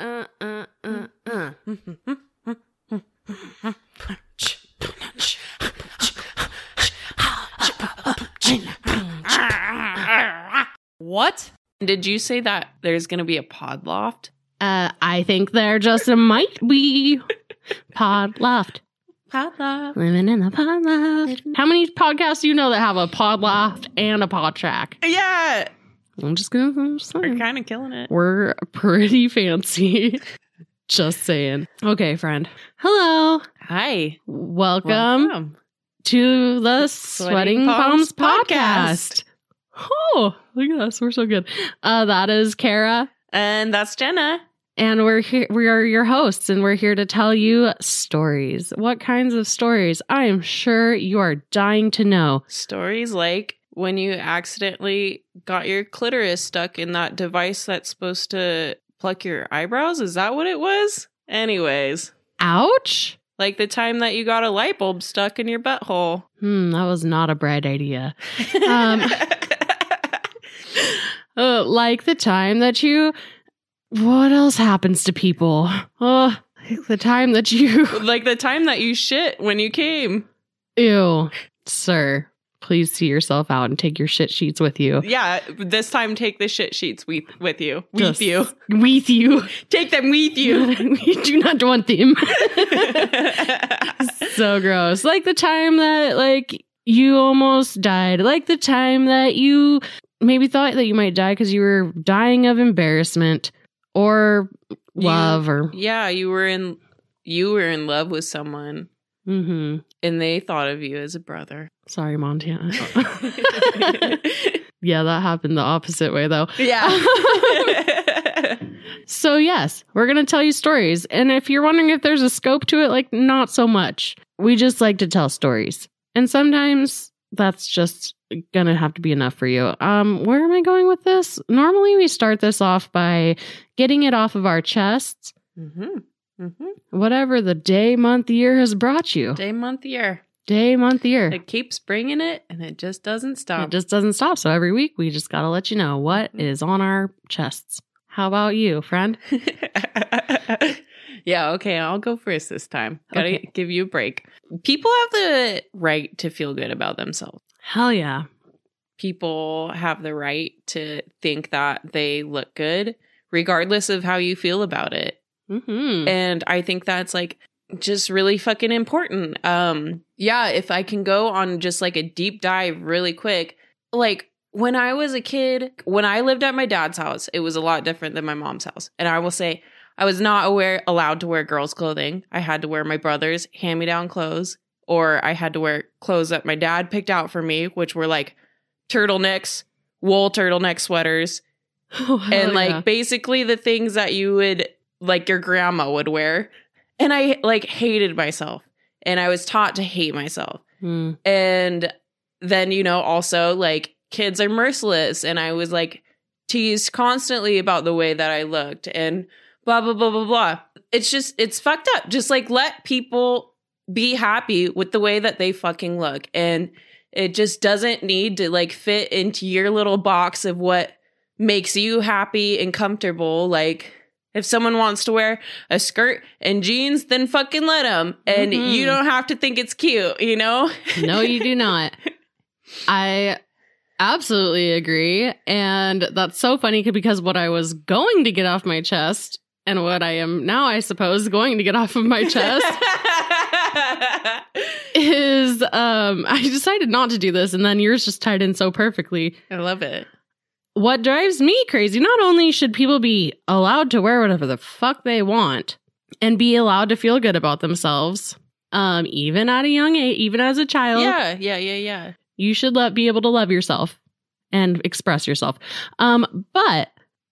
uh, uh, uh, uh. What? Did you say that there's going to be a pod loft? Uh, I think there just might be pod loft. Pod loft. Living in a pod loft. How many podcasts do you know that have a pod loft and a pod track? Yeah, I'm just gonna. I'm just we're kind of killing it. We're pretty fancy. just saying. Okay, friend. Hello. Hi. Welcome, Welcome. to the Sweating, Sweating Palms, Palms podcast. Oh, look at us. We're so good. Uh, that is Kara. And that's Jenna. And we're here, we are your hosts, and we're here to tell you stories. What kinds of stories? I am sure you are dying to know. Stories like when you accidentally got your clitoris stuck in that device that's supposed to pluck your eyebrows. Is that what it was? Anyways, Ouch! like the time that you got a light bulb stuck in your butthole. Hmm, that was not a bright idea. Um, Uh, like the time that you. What else happens to people? Oh, the time that you. like the time that you shit when you came. Ew, sir. Please see yourself out and take your shit sheets with you. Yeah, this time take the shit sheets with, with you. With Just- you. With you. Take them with you. we do not want them. so gross. Like the time that like you almost died. Like the time that you maybe thought that you might die because you were dying of embarrassment or You- love or yeah, you were in you were in love with someone hmm and they thought of you as a brother. Sorry, Montana. yeah, that happened the opposite way though. yeah. So yes, we're gonna tell you stories. And if you're wondering if there's a scope to it, like not so much. We just like to tell stories. And sometimes that's just gonna have to be enough for you. Um, where am I going with this? Normally we start this off by getting it off of our chests, hmm hmm whatever the day, month, year has brought you. Day, month, year. Day, month, year. It keeps bringing it and it just doesn't stop. It just doesn't stop. So every week we just gotta let you know what Mhm. is on our chests. How about you, friend? yeah, okay, I'll go first this time. Gotta Okay. give you a break. People have the right to feel good about themselves. Hell yeah. People have the right to think that they look good, regardless of how you feel about it. Mm-hmm. and i think that's like just really fucking important um yeah if i can go on just like a deep dive really quick like when i was a kid when i lived at my dad's house it was a lot different than my mom's house and i will say i was not aware allowed to wear girls clothing i had to wear my brother's hand me down clothes or i had to wear clothes that my dad picked out for me which were like turtlenecks wool turtleneck sweaters Oh, and like yeah. basically the things that you would like your grandma would wear. And i like hated myself. And i was taught to hate myself. Hmm. and then you know also like kids are merciless. And i was like teased constantly about the way that i looked and blah blah blah blah blah. It's just it's fucked up. Just like let people be happy with the way that they fucking look. And it just doesn't need to like fit into your little box of what makes you happy and comfortable. Like if someone wants to wear a skirt and jeans then fucking let them and Mhm. you don't have to think it's cute you know no, you do not. I absolutely agree. And that's so funny because what I was going to get off my chest and what I am now, I suppose, going to get off of my chest is um I decided not to do this and then yours just tied in so perfectly. I love it. What drives me crazy, not only should people be allowed to wear whatever the fuck they want and be allowed to feel good about themselves, um, even at a young age, even as a child, Yeah, yeah, yeah, yeah. you should let, be able to love yourself and express yourself. Um, but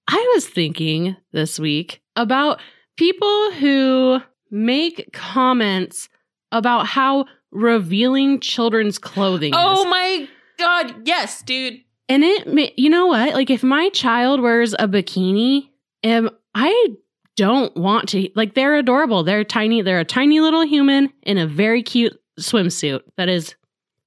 I was thinking this week about people who make comments about how revealing children's clothing Oh is. my god, yes, dude. And it, you know what? Like, if my child wears a bikini, um, I don't want to. Like, they're adorable. They're tiny. They're a tiny little human in a very cute swimsuit that is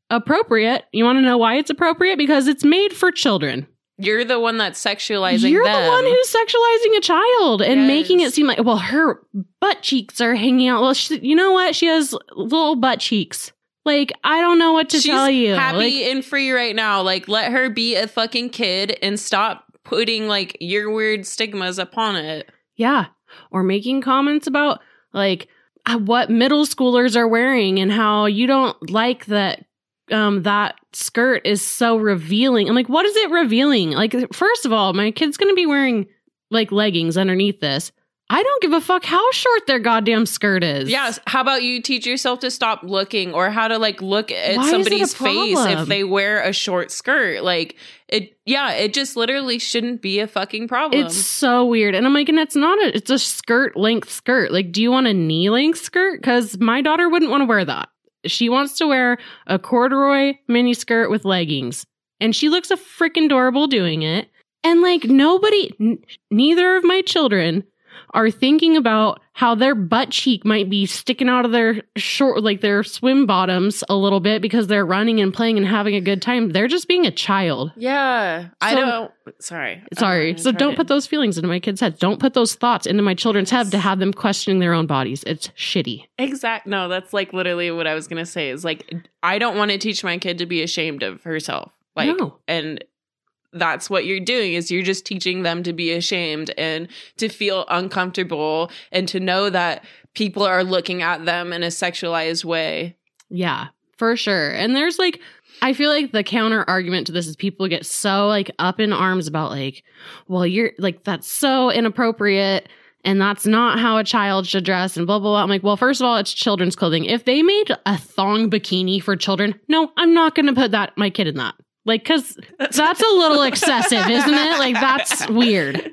appropriate. You want to know why it's appropriate? Because it's made for children. You're the one that's sexualizing You're them. the one who's sexualizing a child and making it seem like, well, her butt cheeks are hanging out. Well, she, you know what? She has little butt cheeks. Like, I don't know what to She's tell you. happy Like, and free right now. Like, let her be a fucking kid and stop putting like your weird stigmas upon it. yeah. Or making comments about like uh, what middle schoolers are wearing and how you don't like that um that skirt is so revealing. I'm like, what is it revealing? Like, first of all, my kid's gonna be wearing like leggings underneath this. I don't give a fuck how short their goddamn skirt is. Yes. How about you teach yourself to stop looking or how to like look at Why is it a somebody's face if they wear a short skirt? Like it yeah, it just literally shouldn't be a fucking problem. It's so weird. And I'm like, and it's not a, it's a skirt length skirt. Like, do you want a knee length skirt? Because my daughter wouldn't want to wear that. She wants to wear a corduroy mini skirt with leggings. And she looks a freaking adorable doing it. And like, nobody, n- neither of my children are thinking about how their butt cheek might be sticking out of their short, like their swim bottoms a little bit because they're running and playing and having a good time. They're just being a child. yeah. I don't sorry. Sorry. So don't to- put those feelings into my kids' heads. Don't put those thoughts into my children's head to have them questioning their own bodies. It's shitty. Exact. No, that's like literally what I was gonna say. Is like I don't want to teach my kid to be ashamed of herself. Like, No. and that's what you're doing is you're just teaching them to be ashamed and to feel uncomfortable and to know that people are looking at them in a sexualized way. Yeah, for sure. And there's like, I feel like the counter argument to this is people get so like up in arms about like, well, you're like, that's so inappropriate. And that's not how a child should dress and blah, blah, blah. I'm like, well, first of all, it's children's clothing. If they made a thong bikini for children, no, I'm not going to put that, my kid in that. Like, cause that's a little excessive, isn't it? Like, that's weird.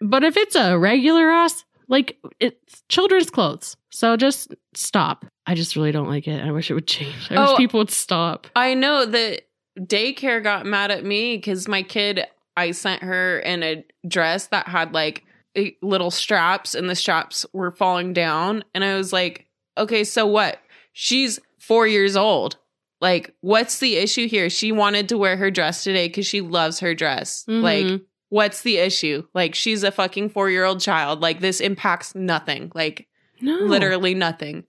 But if it's a regular ass, like it's children's clothes. So just stop. I just really don't like it. I wish it would change. I Oh. wish people would stop. I know that daycare got mad at me because my kid, I sent her in a dress that had like little straps and the straps were falling down. And I was like, okay, so what? She's four years old. Like, what's the issue here? She wanted to wear her dress today because she loves her dress. Like, Mhm. what's the issue? Like, she's a fucking four year old child. Like, this impacts nothing. Like, no, literally nothing.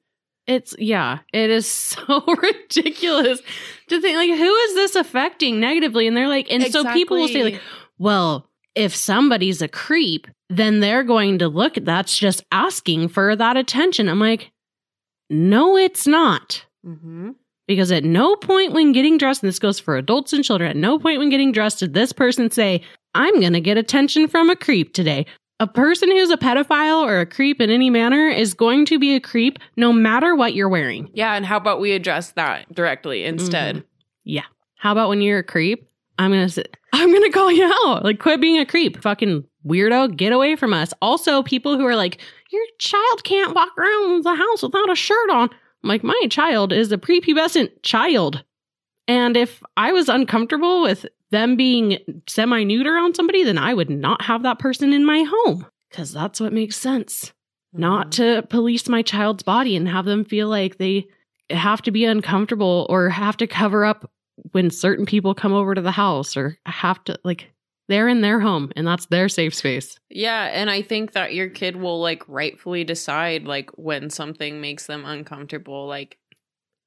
it's yeah, it is so ridiculous to think like who is this affecting negatively? And they're like, and so people will say like, well, if somebody's a creep, then they're going to look. That's just asking for that attention. I'm like, no, it's not. mm-hmm. Because at no point when getting dressed, and this goes for adults and children, at no point when getting dressed did this person say, I'm going to get attention from a creep today. A person who's a pedophile or a creep in any manner is going to be a creep no matter what you're wearing. Yeah. And how about we address that directly instead? Mm-hmm. Yeah. How about when you're a creep? I'm going to say, I'm going to call you out. Like, quit being a creep. Fucking weirdo, get away from us. Also, people who are like, your child can't walk around the house without a shirt on. Like, my child is a prepubescent child. And if I was uncomfortable with them being semi nude around somebody, then I would not have that person in my home because that's what makes sense. Not mm-hmm. to police my child's body and have them feel like they have to be uncomfortable or have to cover up when certain people come over to the house or have to, like, they're in their home and that's their safe space. Yeah, and I think that your kid will like rightfully decide like when something makes them uncomfortable, like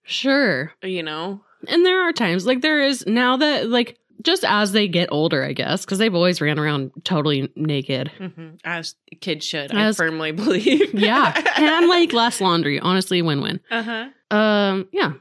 Sure. you know. And there are times like there is now that like just as they get older, I guess, because they've always ran around totally naked. As kids should, As- I firmly believe. Yeah. and like less laundry. Honestly, win win. uh huh. Um, yeah.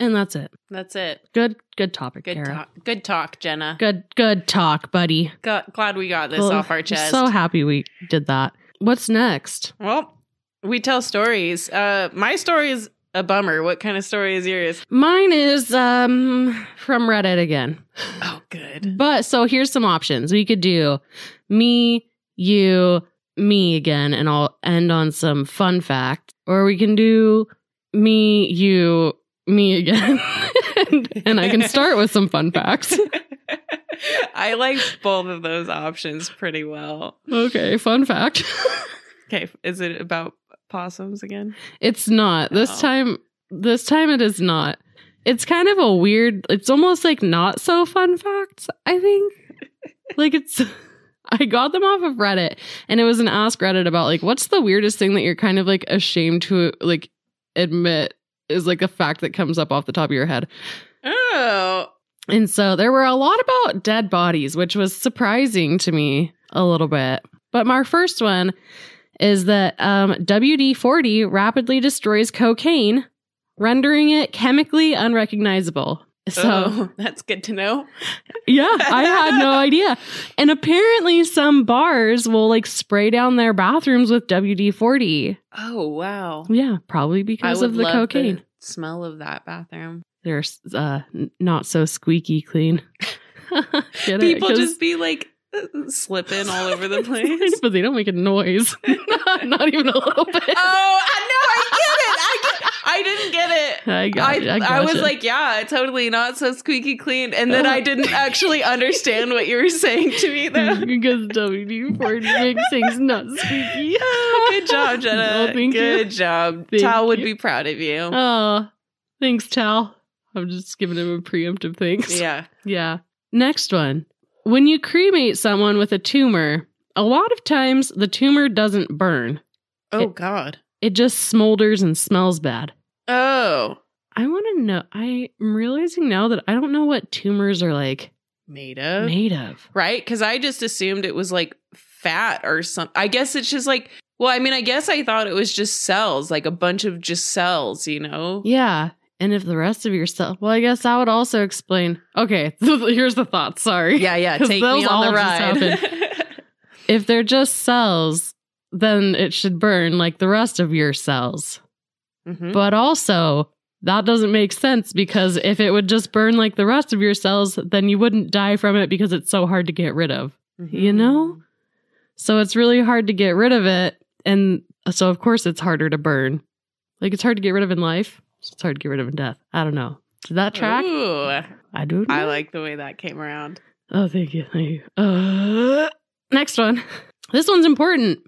And that's it. That's it. Good good topic, Good Kara. talk. Good talk, Jenna. Good good talk, buddy. Glad we got this Well, off our chest. So happy we did that. What's next? well, we tell stories. Uh, my story is a bummer. What kind of story is yours? Mine is um from Reddit again. Oh, good. But so here's some options. We could do me, you, me again, and I'll end on some fun fact. Or we can do me, you, me again. and, and I can start with some fun facts. I like both of those options pretty well. Okay, fun fact. Okay, is it about possums again? It's not. This Oh. time this time it is not. It's kind of a weird it's almost like not so fun facts, I think. like it's I got them off of Reddit and it was an ask Reddit about like what's the weirdest thing that you're kind of like ashamed to like admit is like a fact that comes up off the top of your head. Oh. And so there were a lot about dead bodies, which was surprising to me a little bit. But my first one is that um, WD 40 rapidly destroys cocaine, rendering it chemically unrecognizable. So, oh, that's good to know. yeah, I had no idea. And apparently, some bars will like spray down their bathrooms with WD 40. Oh, wow. Yeah, probably because of the cocaine. the smell of that bathroom. They're uh, not so squeaky clean. People it? Just be like slipping all over the place. but they don't make a noise. not even a little bit. Oh, I know. I get it. I get. I didn't get it. I got I, it. I, I, was like, yeah, totally not so squeaky clean. And then I oh. didn't actually understand what you were saying to me, though. because WD 40 makes things not squeaky. Oh, good job, Jenna. Oh, thank Good you. job. Thank Tal would you. be proud of you. Oh, thanks, Tal. I'm just giving him a preemptive thanks. yeah. Yeah. Next one. When you cremate someone with a tumor, a lot of times the tumor doesn't burn. Oh It- God. It just smolders and smells bad. Oh, I want to know. I'm realizing now that I don't know what tumors are like made of made of. right? Because I just assumed it was like fat or something. I guess it's just like. Well, I mean, I guess I thought it was just cells, like a bunch of just cells, you know? Yeah. And if the rest of your cell, well, I guess that would also explain. Okay, here's the thought. Sorry. Yeah, yeah. Take me on all the ride. If they're just cells, then it should burn like the rest of your cells. Mhm. But also, that doesn't make sense because if it would just burn like the rest of your cells, then you wouldn't die from it because it's so hard to get rid of. you know? So it's really hard to get rid of it. And so, of course, it's harder to burn. Like it's hard to get rid of in life. It's hard to get rid of in death. I don't know. Does that track? Ooh, I do. I like the way that came around. Oh, thank you. Thank you. Uh, next one. This one's important.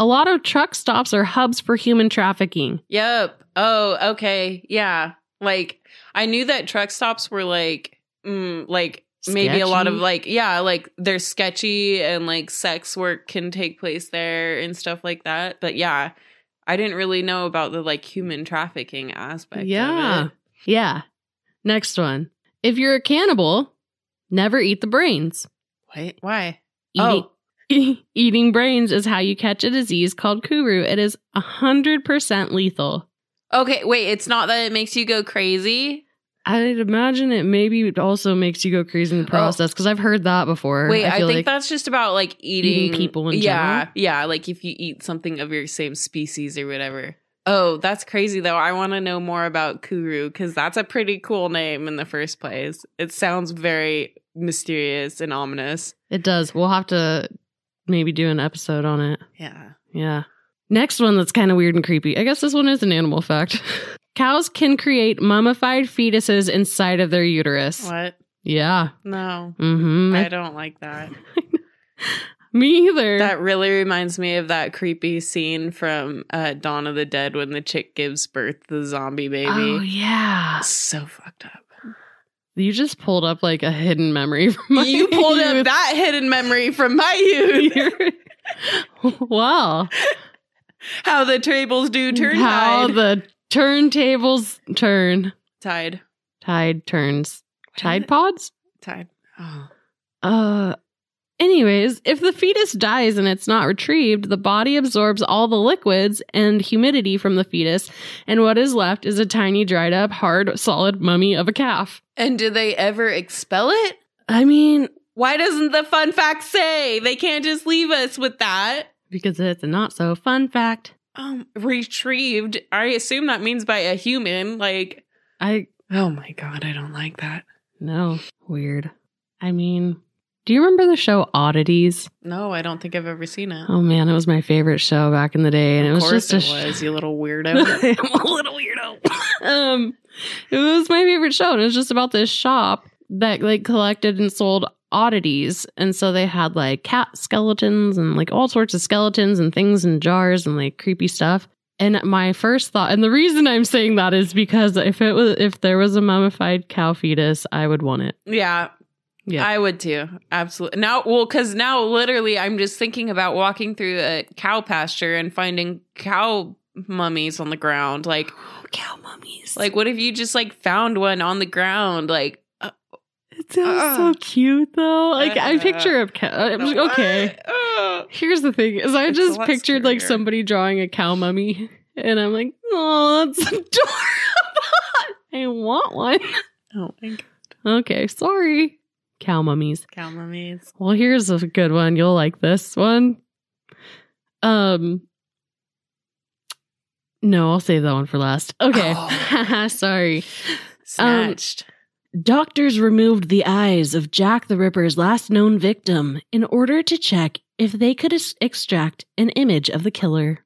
A lot of truck stops are hubs for human trafficking. Yep. Oh, okay. Yeah. Like I knew that truck stops were like mm, like maybe a lot of like yeah, like they're sketchy and like sex work can take place there and stuff like that. But yeah, I didn't really know about the like human trafficking aspect Yeah. Yeah. Next one. If you're a cannibal, never eat the brains. Wait, why? Eating, Oh. eating brains is how you catch a disease called kuru. It is 100% lethal. Okay, wait, it's not that it makes you go crazy. I'd imagine it maybe also makes you go crazy in the oh. process because I've heard that before. Oh. Wait, I, feel think like that's just about like eating, Eating people in yeah, general? Yeah, like if you eat something of your same species or whatever. Oh, that's crazy though. I want to know more about Kuru because that's a pretty cool name in the first place. It sounds very mysterious and ominous. it does. We'll have to maybe do an episode on it. Yeah. Yeah. Next one that's kind of weird and creepy. I guess this one is an animal fact. Cows can create mummified fetuses inside of their uterus. What? Yeah. No, Mm-hmm. I don't like that. Me either. That really reminds me of that creepy scene from uh, Dawn of the Dead when the chick gives birth to the zombie baby. Oh yeah. So fucked up. You just pulled up like a hidden memory from my you pulled up that hidden memory from my youth. Wow. How the tables do turn How the turntables turn. tide. Tide turns. Tide pods? Tide. Oh. Uh anyways, if the fetus dies and it's not retrieved, the body absorbs all the liquids and humidity from the fetus, and what is left is a tiny dried up, hard, solid mummy of a calf. And do they ever expel it? I mean, Why doesn't the fun fact say? They can't just leave us with that. because it's a not so fun fact. Um, retrieved. I assume that means by a human. Like, I oh my god, I don't like that. no Weird. I mean, do you remember the show Oddities? No, I don't think I've ever seen it. Oh man, it was my favorite show back in the day, and it was course just a it sh- you little weirdo. I'm a little weirdo. um, it was my favorite show, and it was just about this shop that like collected and sold oddities, and so they had like cat skeletons and like all sorts of skeletons and things in jars and like creepy stuff. And my first thought, and the reason I'm saying that is because if it was if there was a mummified cow fetus, I would want it. yeah. Yeah. I would too. Absolutely. Now, well, because now literally I'm just thinking about walking through a cow pasture and finding cow mummies on the ground. Like, Cow mummies. like what if you just like found one on the ground? Like, it sounds uh, so cute though. Like I uh, picture a cow. Okay. Uh, Here's the thing: is I just pictured like somebody drawing a cow mummy, and I'm like, oh, that's adorable. I want one. oh my god, Okay, sorry, cow mummies. cow mummies. Well, here's a good one. You'll like this one. Um, no, I'll save that one for last. Okay, Oh. sorry. Snatched. Doctors removed the eyes of Jack the Ripper's last known victim in order to check if they could es- extract an image of the killer.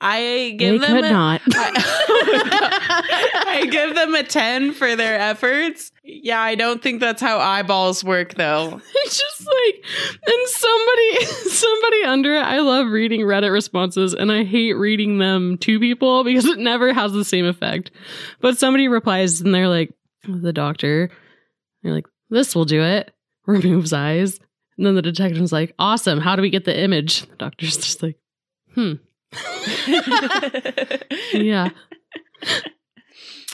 I give they them could a, not. I, I give them a 10 for their efforts. Yeah, I don't think that's how eyeballs work though. it's just like and somebody somebody under it i love reading reddit responses and i hate reading them to people because it never has the same effect but somebody replies and they're like the doctor. You're like this will do it. Removes eyes. And then the detective's like awesome. How do we get the image? The doctor's just like hmm. Yeah.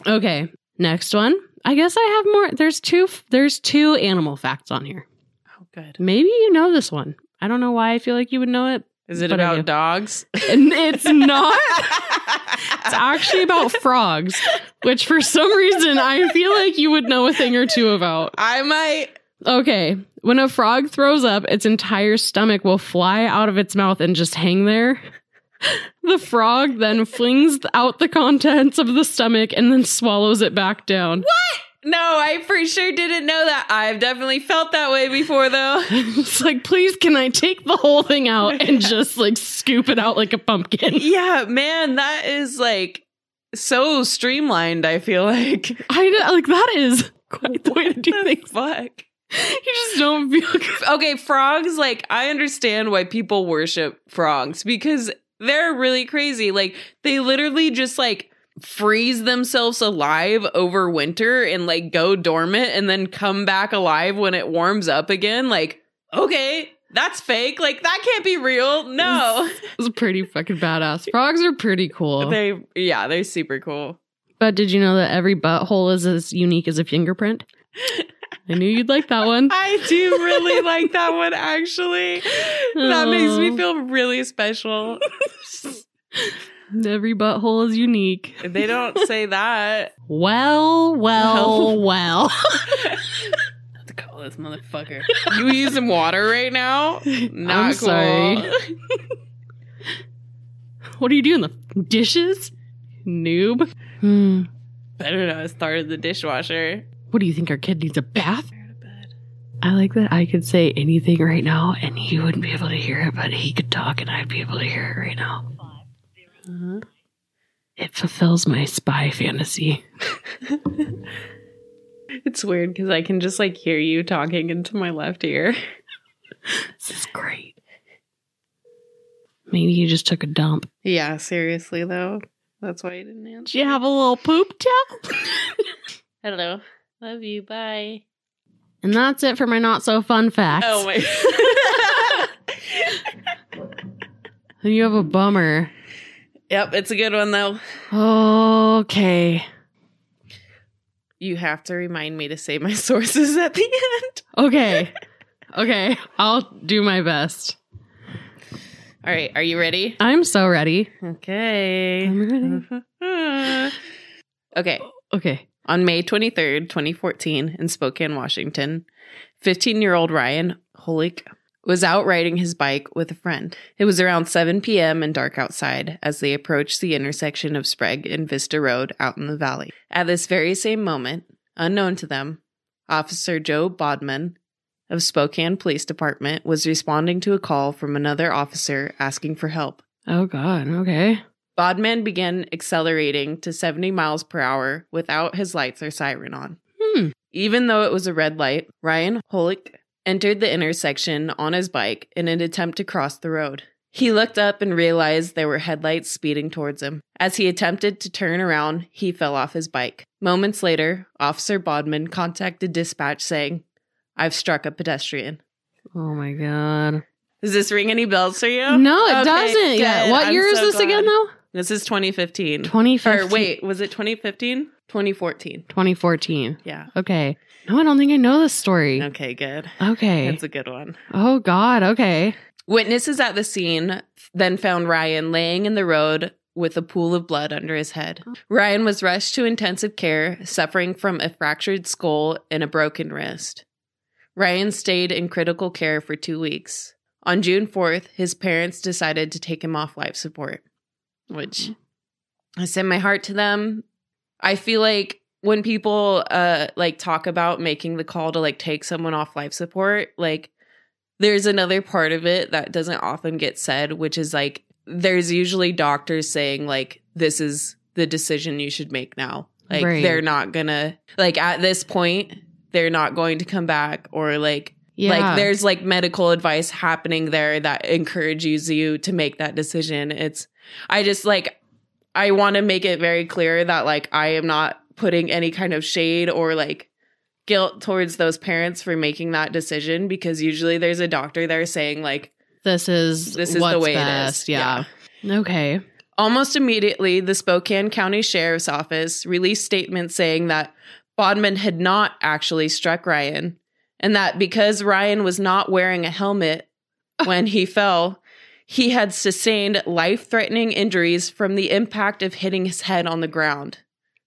Okay next one. I guess i have more there's two there's two animal facts on here. Oh, good. Maybe you know this one. I don't know why I feel like you would know it. Is it But about dogs? And it's not. It's actually about frogs, which for some reason I feel like you would know a thing or two about. I might. Okay. When a frog throws up, its entire stomach will fly out of its mouth and just hang there. The frog then flings out the contents of the stomach and then swallows it back down. No, I for sure didn't know that. I've definitely felt that way before though. It's like, please, can I take the whole thing out and just like scoop it out like a pumpkin? yeah, man, that is like so streamlined, I feel like. I know, like that is quite the way to do things. Fuck. You just don't feel good. okay, frogs, like, I understand why people worship frogs because they're really crazy. Like, they literally just like freeze themselves alive over winter and like go dormant and then come back alive when it warms up again. Like, okay, that's fake. Like, that can't be real. No. It's pretty fucking badass. Frogs are pretty cool. They, yeah, they're super cool. but did you know that every butthole is as unique as a fingerprint? I knew you'd like that one. I do really like that one, actually. That makes me feel really special. Every butthole is unique. They don't say that. Well, well, well. to call this motherfucker. You using water right now? Not I'm cool. sorry. what are you doing? The dishes? Noob. Hmm. Better not have started the dishwasher. What do you think? Our kid needs a bath? I like that I could say anything right now and he wouldn't be able to hear it, but he could talk and I'd be able to hear it right now. Uh-huh. It fulfills my spy fantasy. It's weird because I can just like hear you talking into my left ear. This is great. Maybe you just took a dump. Yeah, seriously though. That's why you didn't answer. Did you have a little poop towel? Hello. Love you. Bye. and that's it for my not so fun facts. Oh my. You have a bummer. Yep, it's a good one though. Okay. You have to remind me to say my sources at the end. Okay. Okay. I'll do my best. All right, are you ready? I'm so ready. Okay. I'm ready. okay. Okay. On May 23rd, 2014, in Spokane, Washington, 15 year old Ryan Holyk was out riding his bike with a friend. It was around 7 p.m. and dark outside as they approached the intersection of Sprague and Vista Road out in the valley. At this very same moment, unknown to them, Officer Joe Bodman of Spokane Police Department was responding to a call from another officer asking for help. Oh, God. Okay. Bodman began accelerating to 70 miles per hour without his lights or siren on. Hmm. Even though it was a red light, Ryan Holyk entered the intersection on his bike in an attempt to cross the road. He looked up and realized there were headlights speeding towards him. As he attempted to turn around, he fell off his bike. Moments later, Officer Bodman contacted dispatch saying, I've struck a pedestrian. Oh my god. Does this ring any bells for you? No, it Okay, doesn't good. What I'm year is so this again though? This is 2015. 2015. Or wait, was it 2015? 2014. 2014. Yeah. Okay. No, I don't think I know this story. Okay, good. Okay. That's a good one. oh god, okay. Witnesses at the scene then found Ryan laying in the road with a pool of blood under his head. Ryan was rushed to intensive care, suffering from a fractured skull and a broken wrist. Ryan stayed in critical care for two weeks. On June 4th, his parents decided to take him off life support, which I send my heart to them. I feel like when people uh like talk about making the call to like take someone off life support, like there's another part of it that doesn't often get said, which is like there's usually doctors saying like this is the decision you should make now. Like Right. they're not gonna like at this point they're not going to come back or like Yeah. like there's like medical advice happening there that encourages you to make that decision. It's I just like I want to make it very clear that like I am not putting any kind of shade or like guilt towards those parents for making that decision because usually there's a doctor there saying like this is this is the way best. it is. Yeah. Okay. Almost immediately, the Spokane County Sheriff's Office released statements saying that Bodman had not actually struck Ryan, and that because Ryan was not wearing a helmet when he fell, he had sustained life threatening injuries from the impact of hitting his head on the ground.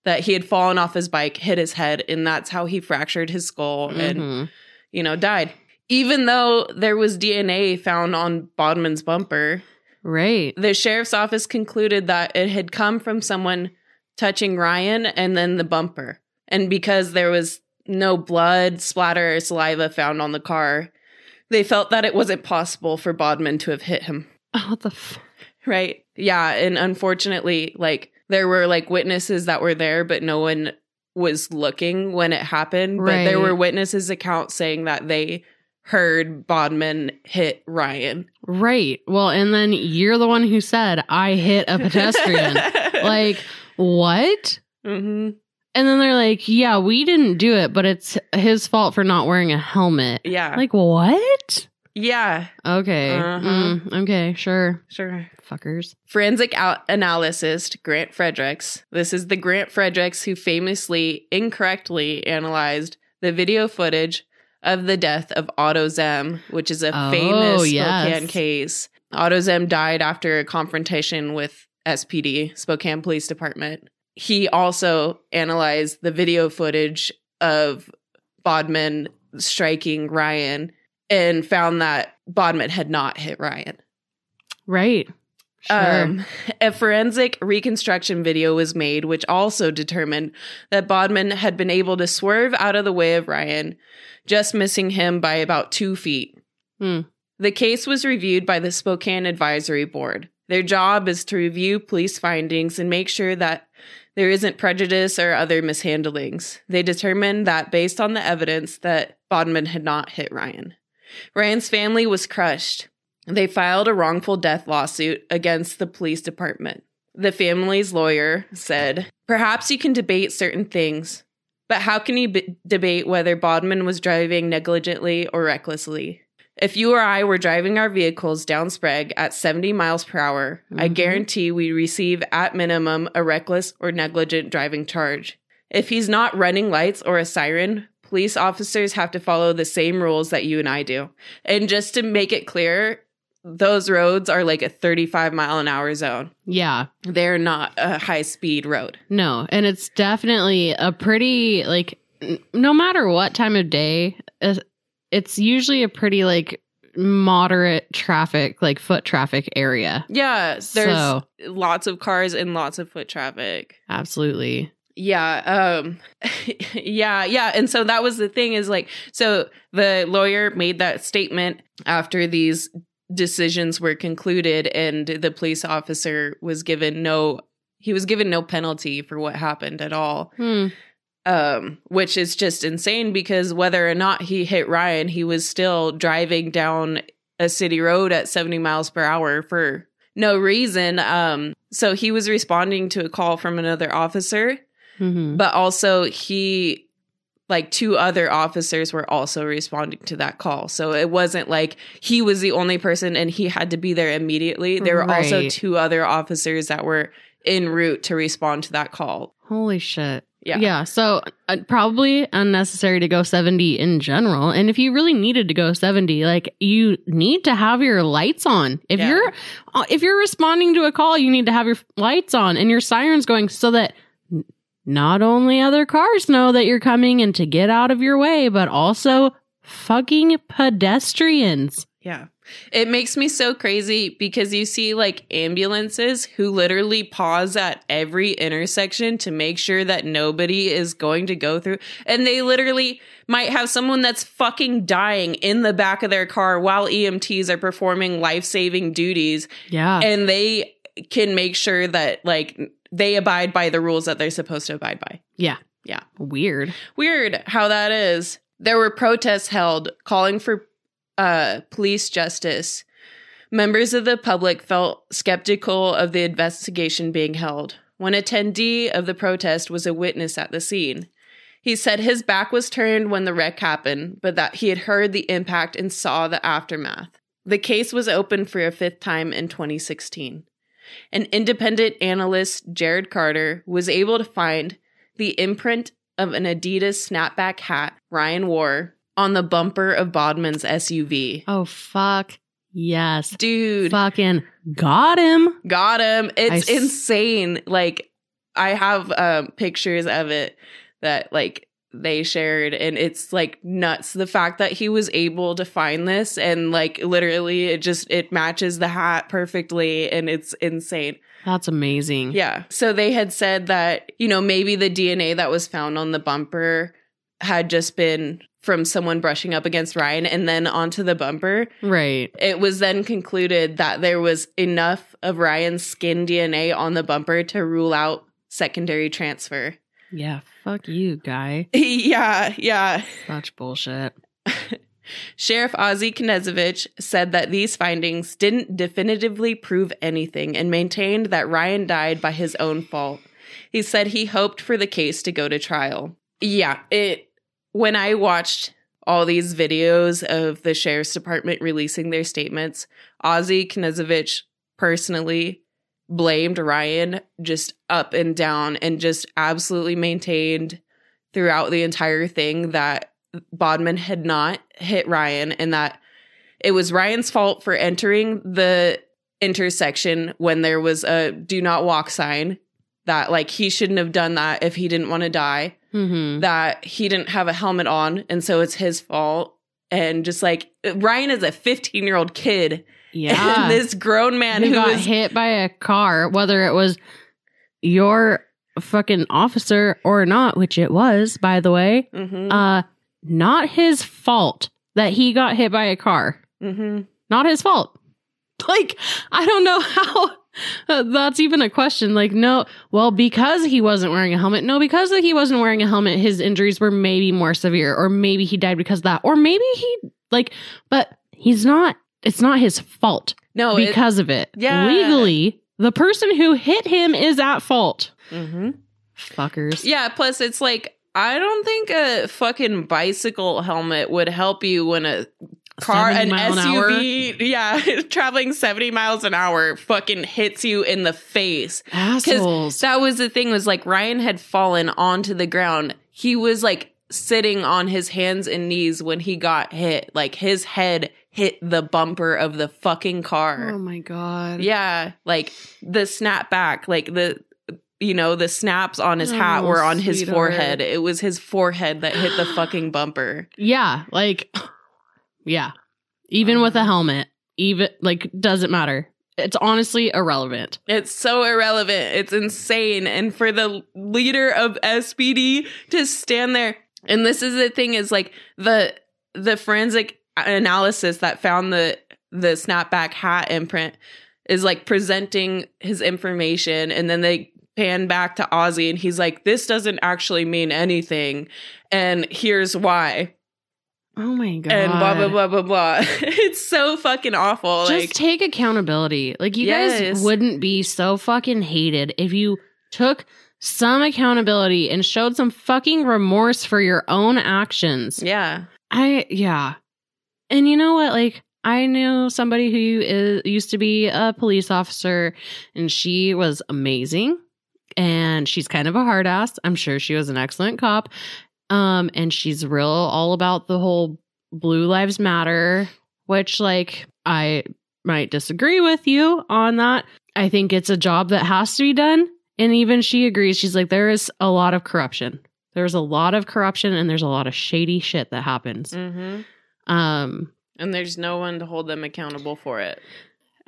That he had fallen off his bike, hit his head, and that's how he fractured his skull and Mhm. you know, died. Even though there was DNA found on Bodman's bumper, Right. the sheriff's office concluded that it had come from someone touching Ryan and then the bumper. And because there was no blood, splatter, or saliva found on the car, they felt that it wasn't possible for Bodman to have hit him. Oh, what the f- Right. Yeah. And unfortunately, like, there were like witnesses that were there, but no one was looking when it happened. But there were witnesses' accounts saying that they heard Bodman hit Ryan. Right. Well, and then you're the one who said I hit a pedestrian. like, what? hmm And then they're like, yeah, we didn't do it, but it's his fault for not wearing a helmet. yeah. Like, what? yeah. Okay. Uh-huh. Mm, okay, sure. Sure. Fuckers. Forensic out- analyst Grant Fredericks. This is the Grant Fredericks who famously incorrectly analyzed the video footage of the death of Otto Zehm, which is a Oh, famous yes. Spokane case. Otto Zehm died after a confrontation with SPD, Spokane Police Department. He also analyzed the video footage of Bodman striking Ryan and found that Bodman had not hit Ryan. Right. Sure. Um, a forensic reconstruction video was made, which also determined that Bodman had been able to swerve out of the way of Ryan, just missing him by about two feet. Hmm. The case was reviewed by the Spokane Advisory Board. Their job is to review police findings and make sure that there isn't prejudice or other mishandlings. They determined that based on the evidence that Bodman had not hit Ryan. Ryan's family was crushed. They filed a wrongful death lawsuit against the police department. The family's lawyer said, Perhaps you can debate certain things, but how can you b- debate whether Bodman was driving negligently or recklessly? If you or I were driving our vehicles down Sprague at 70 miles per hour, I Mhm. guarantee we receive at minimum a reckless or negligent driving charge. If he's not running lights or a siren, police officers have to follow the same rules that you and I do. And just to make it clear, those roads are like a 35 mile an hour zone. yeah. They're not a high speed road. No. And it's definitely a pretty, like, no matter what time of day, uh, it's usually a pretty, like, moderate traffic, like foot traffic area. Yeah, there's So- lots of cars and lots of foot traffic. Absolutely. Yeah, um yeah, yeah, and so that was the thing is like so the lawyer made that statement after these decisions were concluded and the police officer was given no he was given no penalty for what happened at all. Hmm. Um, which is just insane because whether or not he hit Ryan, he was still driving down a city road at 70 miles per hour for no reason. Um, so he was responding to a call from another officer, Mhm. but also he like two other officers were also responding to that call. So it wasn't like he was the only person and he had to be there immediately. There were also two other officers that were en route to respond to that call. Holy shit. Yeah. Yeah. So uh, probably unnecessary to go 70 in general. And if you really needed to go 70, like you need to have your lights on. If Yeah. you're uh, if you're responding to a call, you need to have your lights on and your sirens going so that not only other cars know that you're coming and to get out of your way, but also fucking pedestrians. Yeah. It makes me so crazy because you see like ambulances who literally pause at every intersection to make sure that nobody is going to go through. And they literally might have someone that's fucking dying in the back of their car while EMTs are performing life saving duties. Yeah. And they can make sure that like they abide by the rules that they're supposed to abide by. yeah. Yeah. Weird. Weird how that is. There were protests held calling for uh, police justice. Members of the public felt skeptical of the investigation being held. One attendee of the protest was a witness at the scene. He said his back was turned when the wreck happened, but that he had heard the impact and saw the aftermath. The case was opened for a fifth time in 2016. An independent analyst, Jared Carter, was able to find the imprint of an Adidas snapback hat Ryan wore on the bumper of Bodman's SUV. Oh fuck. Yes. Dude, Fucking got him. got him. It's I s- insane. Like I have um pictures of it that like they shared and it's like nuts the fact that he was able to find this and like literally it just it matches the hat perfectly and it's insane. That's amazing. Yeah. So they had said that, you know, maybe the DNA that was found on the bumper had just been from someone brushing up against Ryan and then onto the bumper. Right. It was then concluded that there was enough of Ryan's skin DNA on the bumper to rule out secondary transfer. Yeah. Fuck you, guy. yeah, yeah. Such bullshit. Sheriff Ozzy Knezovich said that these findings didn't definitively prove anything and maintained that Ryan died by his own fault. He said he hoped for the case to go to trial. Yeah, it when I watched all these videos of the sheriff's department releasing their statements, Ozzy Knezovich personally blamed Ryan just up and down and just absolutely maintained throughout the entire thing that Bodman had not hit Ryan and that it was Ryan's fault for entering the intersection when there was a do not walk sign that like he shouldn't have done that if he didn't want to die Mm-hmm. that he didn't have a helmet on and so it's his fault and just like Ryan is a 15 year old kid Yeah. and this grown man who who got was hit by a car, whether it was your fucking officer or not, which it was, by the way, Mhm, uh, not his fault that he got hit by a car. mhm. Not his fault. Like, I don't know how that's even a question. Like, no, well, because he wasn't wearing a helmet. No, because he wasn't wearing a helmet, his injuries were maybe more severe, or maybe he died because of that, or maybe he, like, but he's not, it's not his fault no it- because of it. yeah. Legally, the person who hit him is at fault. mhm. Fuckers. Yeah, plus it's like I don't think a fucking bicycle helmet would help you when a car 70 an. SUV yeah, traveling 70 miles an hour fucking hits you in the face. Assholes. That was the thing was like Ryan had fallen onto the ground. He was like sitting on his hands and knees when he got hit. Like his head hit the bumper of the fucking car. oh my God. Yeah, like the snap back, like the you know, the snaps on his hat Oh, were on his forehead. It was his forehead that hit the fucking bumper. Yeah, like yeah. Even with a um, helmet, even like doesn't matter. It's honestly irrelevant. It's so irrelevant. It's insane. And for the leader of SPD to stand there and this is the thing is like the the forensic analysis that found the the snapback hat imprint is like presenting his information and then they pan back to Ozzy and he's like this doesn't actually mean anything and here's why Oh my god. and blah blah blah blah blah it's so fucking awful Just like take accountability. Like you Yes. guys wouldn't be so fucking hated if you took some accountability and showed some fucking remorse for your own actions. Yeah. I yeah. And you know what? Like I knew somebody who is uh, used to be a police officer and she was amazing. And she's kind of a hard ass. I'm sure she was an excellent cop. Um, and she's real all about the whole Blue Lives Matter, which like I might disagree with you on that. I think it's a job that has to be done. And even she agrees. She's like, there is a lot of corruption. There's a lot of corruption and there's a lot of shady shit that happens. Mm-hmm. Um, And there's no one to hold them accountable for it.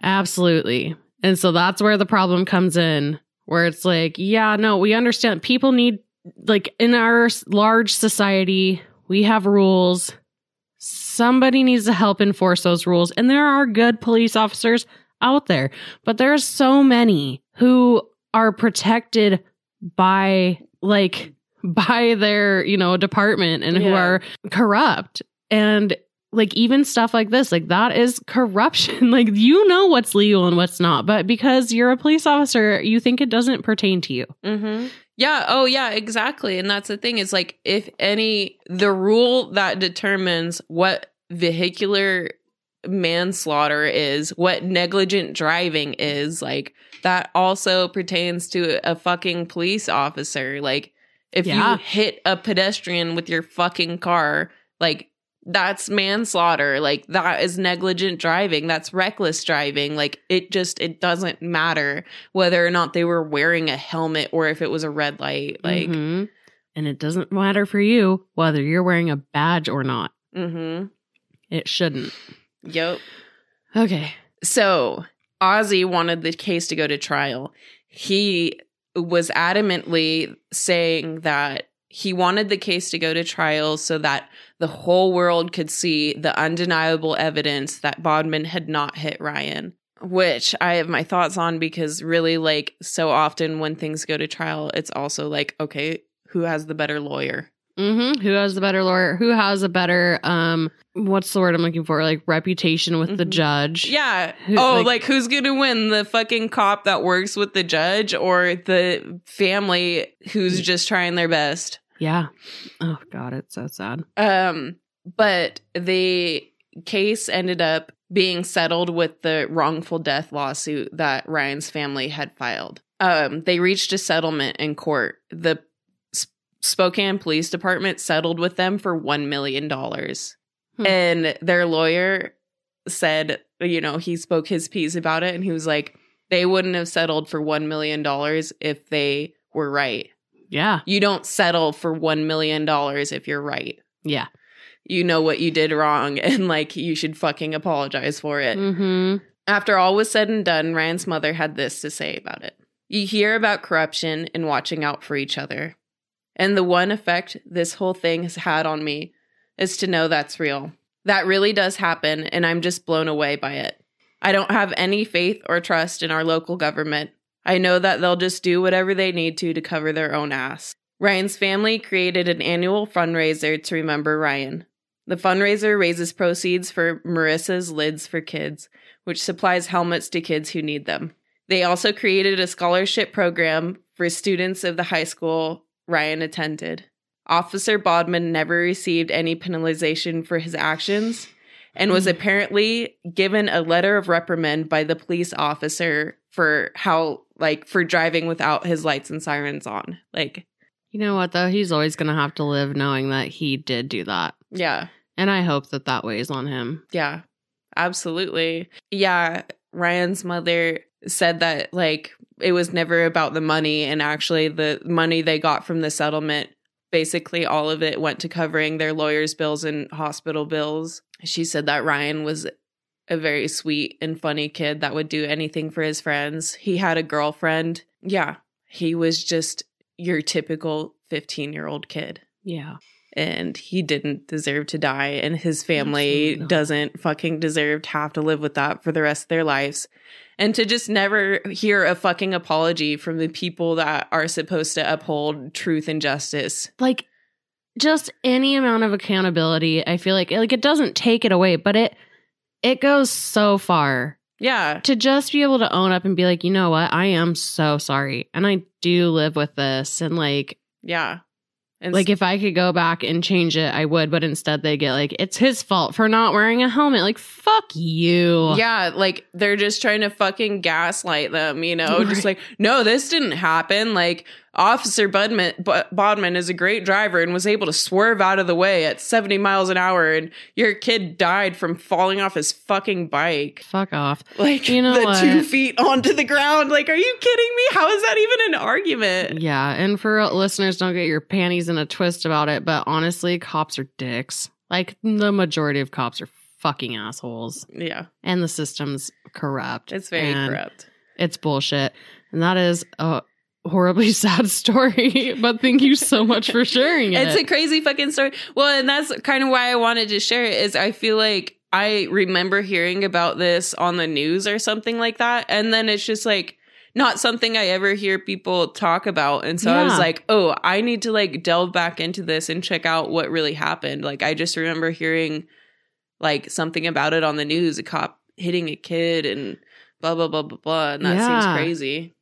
absolutely. And so that's where the problem comes in, where it's like, yeah, no, we understand people need, like, in our large society, we have rules. Somebody needs to help enforce those rules. And there are good police officers out there, but there are so many who are protected by, like, by their, you know, department and who are corrupt. And like even stuff like this, like that is corruption. like you know what's legal and what's not, but because you're a police officer, you think it doesn't pertain to you. Mm-hmm. Yeah. Oh, yeah. Exactly. And that's the thing is like, if any, the rule that determines what vehicular manslaughter is, what negligent driving is, like, that also pertains to a fucking police officer. Like, if Yeah. you hit a pedestrian with your fucking car, like, that's manslaughter like that is negligent driving that's reckless driving like it just it doesn't matter whether or not they were wearing a helmet or if it was a red light like Mhm. and it doesn't matter for you whether you're wearing a badge or not. mhm It shouldn't. yep Okay. so Ozzie wanted the case to go to trial he was adamantly saying that he wanted the case to go to trial so that the whole world could see the undeniable evidence that Bodman had not hit Ryan, which I have my thoughts on because really, like, so often when things go to trial, it's also like, okay, who has the better lawyer? Mm-hmm. Who has the better lawyer? Who has a better um? What's the word I'm looking for? Like reputation with the Mhm. judge. Yeah. Who- oh, like- like, who's going to win? The fucking cop that works with the judge or the family who's just trying their best? Yeah. Oh God, it's so sad. Um, but the case ended up being settled with the wrongful death lawsuit that Ryan's family had filed. Um, they reached a settlement in court. The S- Spokane Police Department settled with them for $1 million. Hmm. And their lawyer said, you know, he spoke his piece about it and he was like, they wouldn't have settled for $1 million if they were right. Yeah. You don't settle for $1 million if you're right Yeah. you know what you did wrong and like you should fucking apologize for it. Mm-hmm. After all was said and done, Ryan's mother had this to say about it. You hear about corruption and watching out for each other. And the one effect this whole thing has had on me is to know that's real. That really does happen, and I'm just blown away by it. I don't have any faith or trust in our local government. I know that they'll just do whatever they need to to cover their own ass. Ryan's family created an annual fundraiser to remember Ryan. The fundraiser raises proceeds for Marissa's Lids for Kids, which supplies helmets to kids who need them. They also created a scholarship program for students of the high school Ryan attended. Officer Bodman never received any penalization for his actions and was Hmm. apparently given a letter of reprimand by the police officer for how like for driving without his lights and sirens on. Like, You know what though? He's always gonna have to live knowing that he did do that, yeah. and I hope that that weighs on him. Yeah, absolutely. Yeah, Ryan's mother said that like it was never about the money and actually the money they got from the settlement basically all of it went to covering their lawyers bills and hospital bills. She said that Ryan was a very sweet and funny kid that would do anything for his friends. He had a girlfriend. Yeah, he was just your typical 15-year-old kid Yeah. and he didn't deserve to die and his family doesn't fucking deserve to have to live with that for the rest of their lives and to just never hear a fucking apology from the people that are supposed to uphold truth and justice Like just any amount of accountability, I feel like like it doesn't take it away, but it it goes so far. Yeah. to just be able to own up and be like, you know what, I am so sorry, and I do live with this, and like, Yeah. And like if I could go back and change it, I would. But instead, they get like, it's his fault for not wearing a helmet. Like, fuck you. Yeah, like they're just trying to fucking gaslight them, you know? Just like, no, this didn't happen. Like, Officer Budman, Bodman is a great driver and was able to swerve out of the way at 70 miles an hour, and your kid died from falling off his fucking bike. Fuck off. Like, You know the what? two feet onto the ground. Like, are you kidding me? How is that even an argument? Yeah. And for listeners, don't get your panties in a twist about it. But honestly, cops are dicks. Like, the majority of cops are fucking assholes. Yeah, And the system's corrupt. it's very corrupt. It's bullshit. And that is a horribly sad story. but thank you so much for sharing it. It's a crazy fucking story. Well, and that's kind of why I wanted to share it is I feel like I remember hearing about this on the news or something like that. And then it's just like not something I ever hear people talk about. And so I was like, oh, I need to like delve back into this and check out what really happened. Like I just remember hearing like something about it on the news, a cop hitting a kid and blah blah blah blah blah. And that Yeah. seems crazy.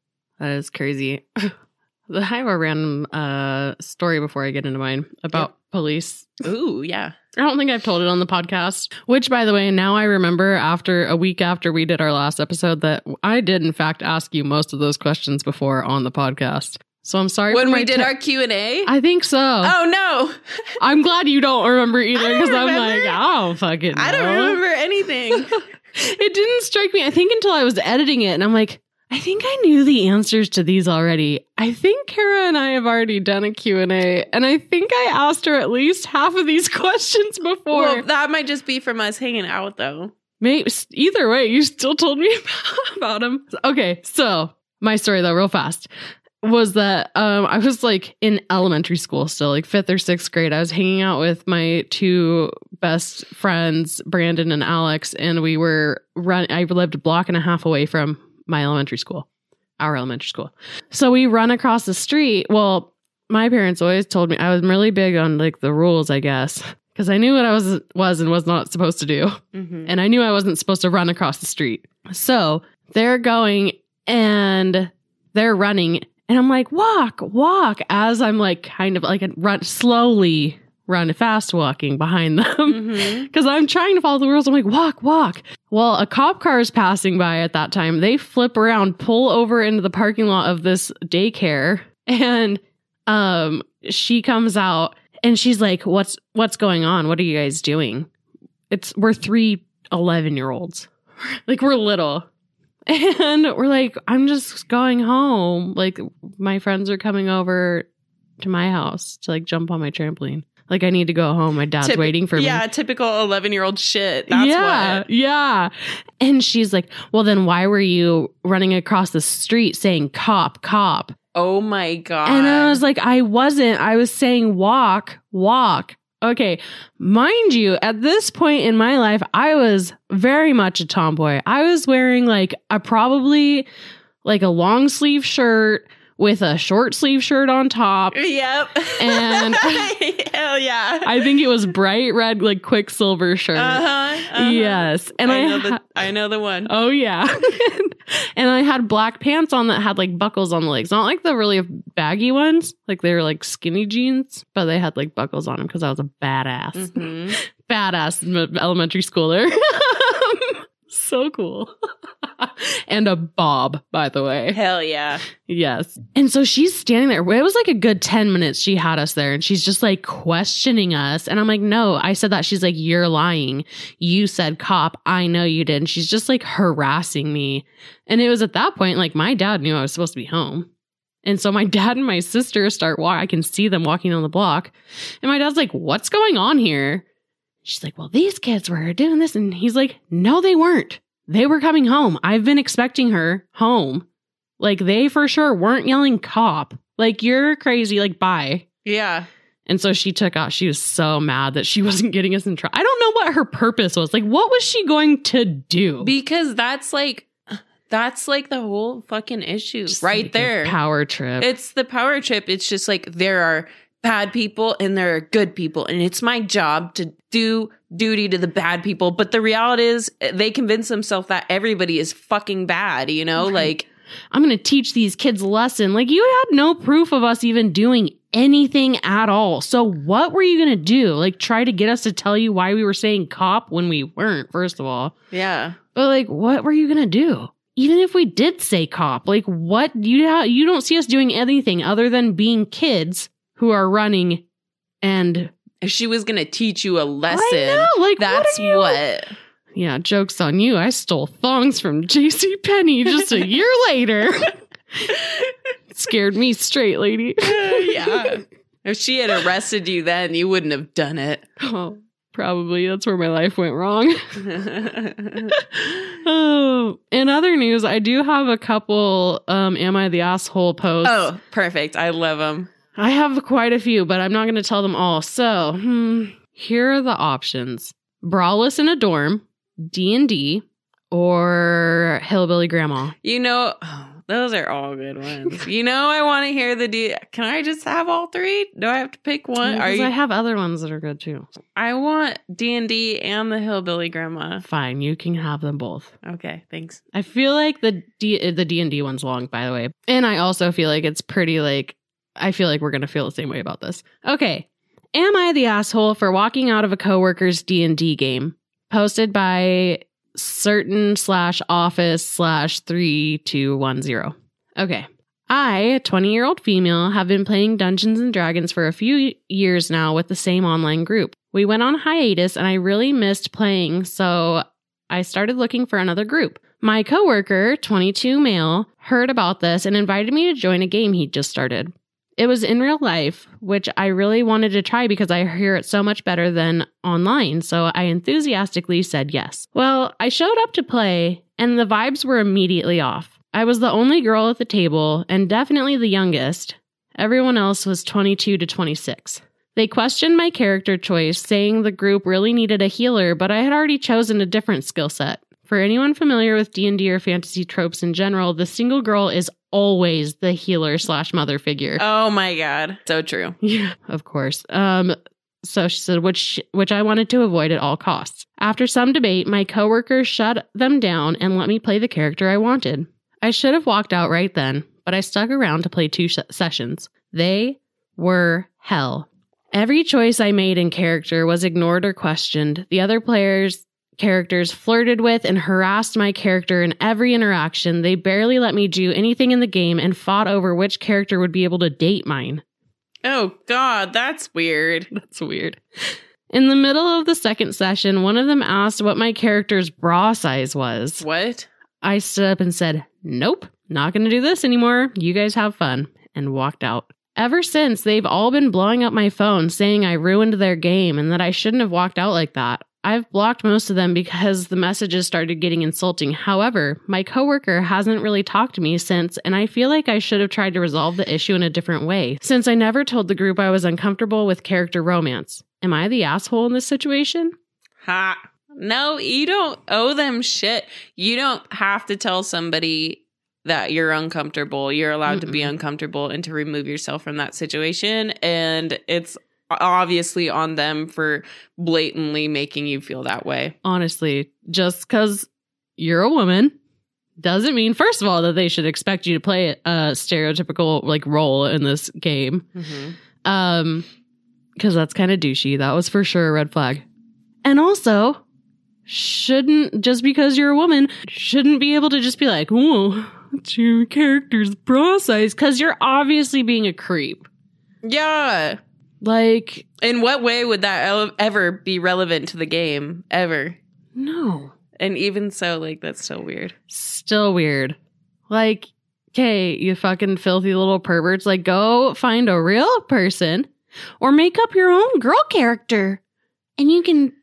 That is crazy. I have a random uh, story before I get into mine about police. Ooh, yeah. I don't think I've told it on the podcast. Which, by the way, now I remember after a week after we did our last episode that I did in fact ask you most of those questions before on the podcast. So I'm sorry When we did te- our Q and A. I think so. Oh no. I'm glad you don't remember either because I'm like, I don't fucking. I don't know. remember anything. it didn't strike me. I think until I was editing it, and I'm like, I think I knew the answers to these already. I think Kara and I have already done a Q&A, and I think I asked her at least half of these questions before. well, that might just be from us hanging out, though. Maybe either way, you still told me about them. Okay, so my story though, real fast, was that um, I was like in elementary school still, like fifth or sixth grade. I was hanging out with my two best friends, Brandon and Alex, and we were run. I lived a block and a half away from my elementary school, our elementary school. So we run across the street. Well, my parents always told me I was really big on like the rules, I guess, because I knew what I was was and was not supposed to do Mm-hmm. and I knew I wasn't supposed to run across the street. So they're going and they're running, and I'm like, walk, walk, as I'm like kind of like run slowly, run fast walking behind them Mm-hmm. because I'm trying to follow the rules. I'm like, walk, walk. Well, a cop car is passing by at that time. They flip around, pull over into the parking lot of this daycare, and um, she comes out and she's like, "What's what's going on? What are you guys doing?" It's we're three 11 year olds, like we're little. And we're like, I'm just going home. Like, my friends are coming over to my house to like jump on my trampoline. Like, I need to go home. My dad's Typ- waiting for me. Yeah, typical 11 year old shit. That's yeah, what. yeah. And she's like, Well, then why were you running across the street saying cop, cop? Oh my God. And I was like, I wasn't. I was saying walk, walk. Okay. Mind you, at this point in my life, I was very much a tomboy. I was wearing like a probably like a long sleeve shirt with a short sleeve shirt on top. Yep. And- hell yeah. I think it was bright red, like Quiksilver shirt. Uh-huh, uh-huh. Yes. And I, I know ha- the I know the one. Oh yeah. and I had black pants on that had like buckles on the legs. Not like the really baggy ones. Like they were like skinny jeans, but they had like buckles on them because I was a badass. Mhm. Badass m- elementary schooler. So cool. and a bob, by the way. Hell yeah. Yes. And so she's standing there. It was like a good 10 minutes she had us there and she's just like questioning us. And I'm like, no, I said that. She's like, you're lying. You said cop. I know you did. And she's just like harassing me. And it was at that point, like my dad knew I was supposed to be home. And so my dad and my sister start walk. I can see them walking on the block. And my dad's like, what's going on here? She's like, well, these kids were doing this. And he's like, no, they weren't. They were coming home. I've been expecting her home. Like they for sure weren't yelling cop. Like you're crazy. Like bye. Yeah. And so she took out. She was so mad that she wasn't getting us in trouble. I don't know what her purpose was. Like what was she going to do? Because that's like that's like the whole fucking issue Just right like there. Power trip. It's the power trip. It's just like there are bad people and there are good people. And it's my job to do duty to the bad people. But the reality is, they convince themselves that everybody is fucking bad, you know? Right. Like, I'm going to teach these kids a lesson. Like, you had no proof of us even doing anything at all. So, what were you going to do? Like, try to get us to tell you why we were saying cop when we weren't, first of all. yeah. But, like, what were you going to do? Even if we did say cop, like, what? You, you don't see us doing anything other than being kids who are running and. She was going to teach you a lesson, I know, like, that's what, what. Yeah, joke's on you. I stole thongs from J.C. Penney just a year later. Scared me straight, lady. yeah. If she had arrested you then, you wouldn't have done it. Oh, probably. That's where my life went wrong. oh, in other news, I do have a couple um am I the asshole posts. oh, perfect. I love them. I have quite a few, but I'm not going to tell them all. So, hmm, here are the options. Brawless in a dorm, D&D, or Hillbilly Grandma. You know, oh, those are all good ones. you know, I want to hear the D. Can I just have all three? Do I have to pick one? Because you? I have other ones that are good too. I want D and D and the hillbilly grandma. Fine, you can have them both. Okay, thanks. I feel like the D the D and D one's long, by the way, and I also feel like it's pretty like I feel like we're gonna feel the same way about this. Okay, am I the asshole for walking out of a coworker's D and D game posted by certain slash office slash three two one zero? Okay. I, a 20 year old female, have been playing Dungeons and Dragons for a few years now with the same online group. We went on hiatus and I really missed playing, so I started looking for another group. My coworker, 22 male, heard about this and invited me to join a game he'd just started. It was in real life, which I really wanted to try because I hear it so much better than online, so I enthusiastically said yes. Well, I showed up to play, and the vibes were immediately off. I was the only girl at the table, and definitely the youngest. Everyone else was 22 to 26. They questioned my character choice, saying the group really needed a healer, but I had already chosen a different skill set. For anyone familiar with D&D or fantasy tropes in general, the single girl is always the healer slash mother figure. Oh my god, so true. Yeah, of course. Um, so she said, which which I wanted to avoid at all costs. After some debate, my coworkers shut them down and let me play the character I wanted. I should have walked out right then, but I stuck around to play two sh- sessions. They were hell. Every choice I made in character was ignored or questioned. The other players' characters flirted with and harassed my character in every interaction. They barely let me do anything in the game and fought over which character would be able to date mine. Oh god, that's weird. That's weird. In the middle of the second session, one of them asked what my character's bra size was. What? I stood up and said, Nope, not going to do this anymore. You guys have fun, and walked out. Ever since, they've all been blowing up my phone saying I ruined their game and that I shouldn't have walked out like that. I've blocked most of them because the messages started getting insulting. However, my coworker hasn't really talked to me since, and I feel like I should have tried to resolve the issue in a different way, since I never told the group I was uncomfortable with character romance. Am I the asshole in this situation? Ha. No, you don't owe them shit. You don't have to tell somebody that you're uncomfortable. You're allowed to be uncomfortable and to remove yourself from that situation. And it's obviously on them for blatantly making you feel that way. honestly, just because you're a woman doesn't mean, first of all, that they should expect you to play a stereotypical like role in this game. Um, because that's kind of douchey. That was for sure a red flag. And also, shouldn't just because you're a woman, shouldn't be able to just be like, "Whoa, your character's bra size," because you're obviously being a creep. Yeah. Like, In what way would that ever be relevant to the game? Ever. no. And even so, like, that's still weird. still weird. Like, okay, you fucking filthy little perverts, like go find a real person or make up your own girl character and you can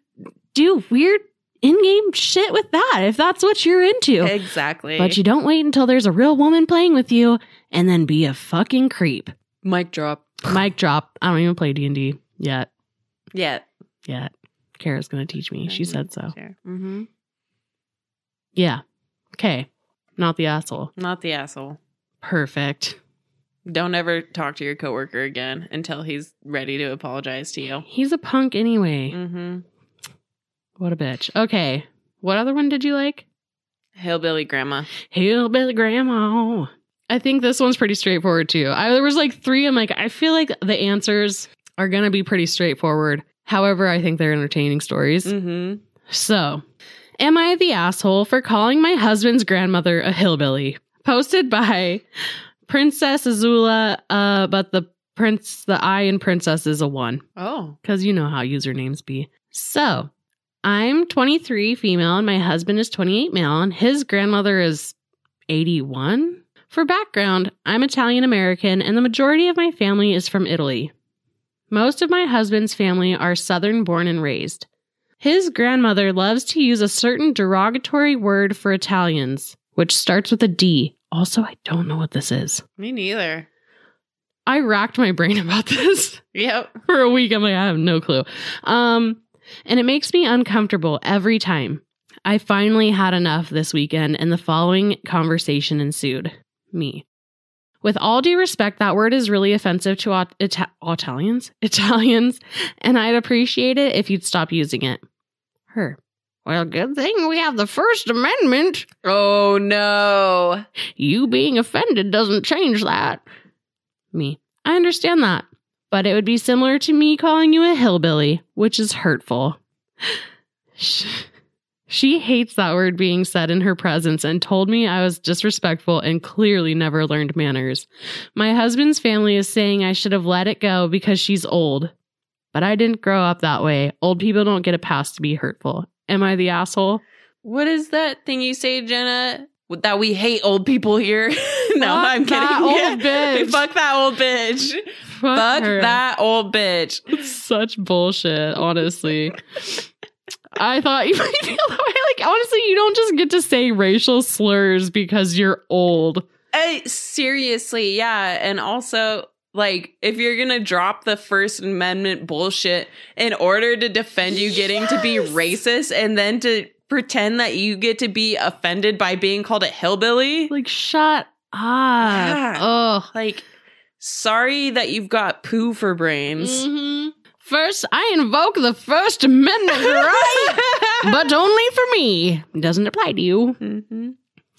do weird in-game shit with that if that's what you're into. Exactly. But you don't wait until there's a real woman playing with you and then be a fucking creep. Mic drop. Mic drop. I don't even play D&D yet. Yet. Yet. Kara's going to teach me. She said so. Mm-hmm. Yeah. Okay. Not the asshole. Not the asshole. Perfect. Don't ever talk to your coworker again until he's ready to apologize to you. He's a punk anyway. Mm-hmm. What a bitch. Okay. What other one did you like? Hillbilly grandma. Hillbilly Grandma. I think this one's pretty straightforward too. I, there was like three. I'm like, I feel like the answers are going to be pretty straightforward. However, I think they're entertaining stories. Mm-hmm. So, am I the asshole for calling my husband's grandmother a hillbilly? Posted by Princess Azula, uh, but the prince, the I in princess is a one Oh. because you know how usernames be. So, I'm 23 female and my husband is 28 male and his grandmother is 81. For background, I'm Italian American and the majority of my family is from Italy. Most of my husband's family are Southern born and raised. His grandmother loves to use a certain derogatory word for Italians, which starts with a D. Also, I don't know what this is. Me neither. I racked my brain about this Yep. for a week. I'm like, I have no clue. Um, and it makes me uncomfortable every time. I finally had enough this weekend, and the following conversation ensued. Me. With all due respect, that word is really offensive to Ita- Italians, Italians, and I'd appreciate it if you'd stop using it. Her. Well, good thing we have the First Amendment. Oh no. You being offended doesn't change that. Me. I understand that, but it would be similar to me calling you a hillbilly, which is hurtful. Sh- She hates that word being said in her presence and told me I was disrespectful and clearly never learned manners. My husband's family is saying I should have let it go because she's old. But I didn't grow up that way. Old people don't get a pass to be hurtful. Am I the asshole? What is that thing you say, Jenna? That we hate old people here. no, Fuck I'm kidding. that old bitch. Fuck that old bitch. Fuck her. that old bitch. such bullshit, honestly. I thought you might feel that way. Like, honestly, you don't just get to say racial slurs because you're old. Uh, seriously, yeah. And also, like, if you're gonna drop the First Amendment bullshit in order to defend you getting to be racist and then to pretend that you get to be offended by being called a hillbilly, Like, shut up. Yeah. Ugh. like, sorry that you've got poo for brains. Mhm. First, I invoke the First Amendment right, but only for me. It doesn't apply to you. Mm-hmm.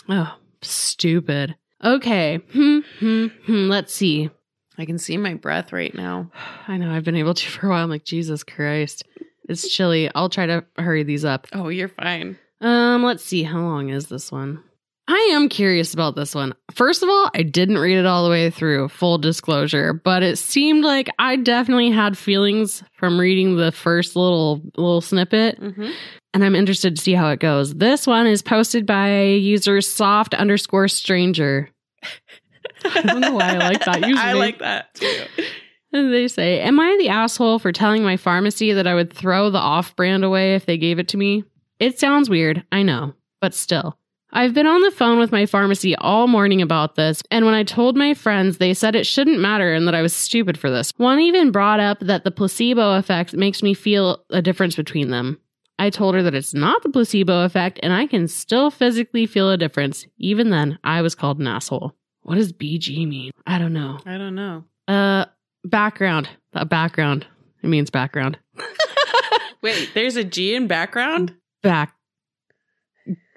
Oh, stupid. Okay. Hmm, hmm, hmm. Let's see. I can see my breath right now. I know I've been able to for a while. I'm like, Jesus Christ. It's chilly. I'll try to hurry these up. Oh, you're fine. Um, let's see. How long is this one? I am curious about this one. First of all, I didn't read it all the way through, full disclosure, but it seemed like I definitely had feelings from reading the first little little snippet, Mm-hmm. and I'm interested to see how it goes. This one is posted by user soft underscore stranger. I don't know why I like that username. I like that too. And they say, Am I the asshole for telling my pharmacy that I would throw the off brand away if they gave it to me? It sounds weird, I know, but still. I've been on the phone with my pharmacy all morning about this, and when I told my friends, they said it shouldn't matter and that I was stupid for this. One even brought up that the placebo effect makes me feel a difference between them. I told her that it's not the placebo effect, and I can still physically feel a difference. Even then, I was called an asshole. What does BG mean? I don't know. I don't know. Uh, background. A background. It means background. Wait, there's a G in background? Back.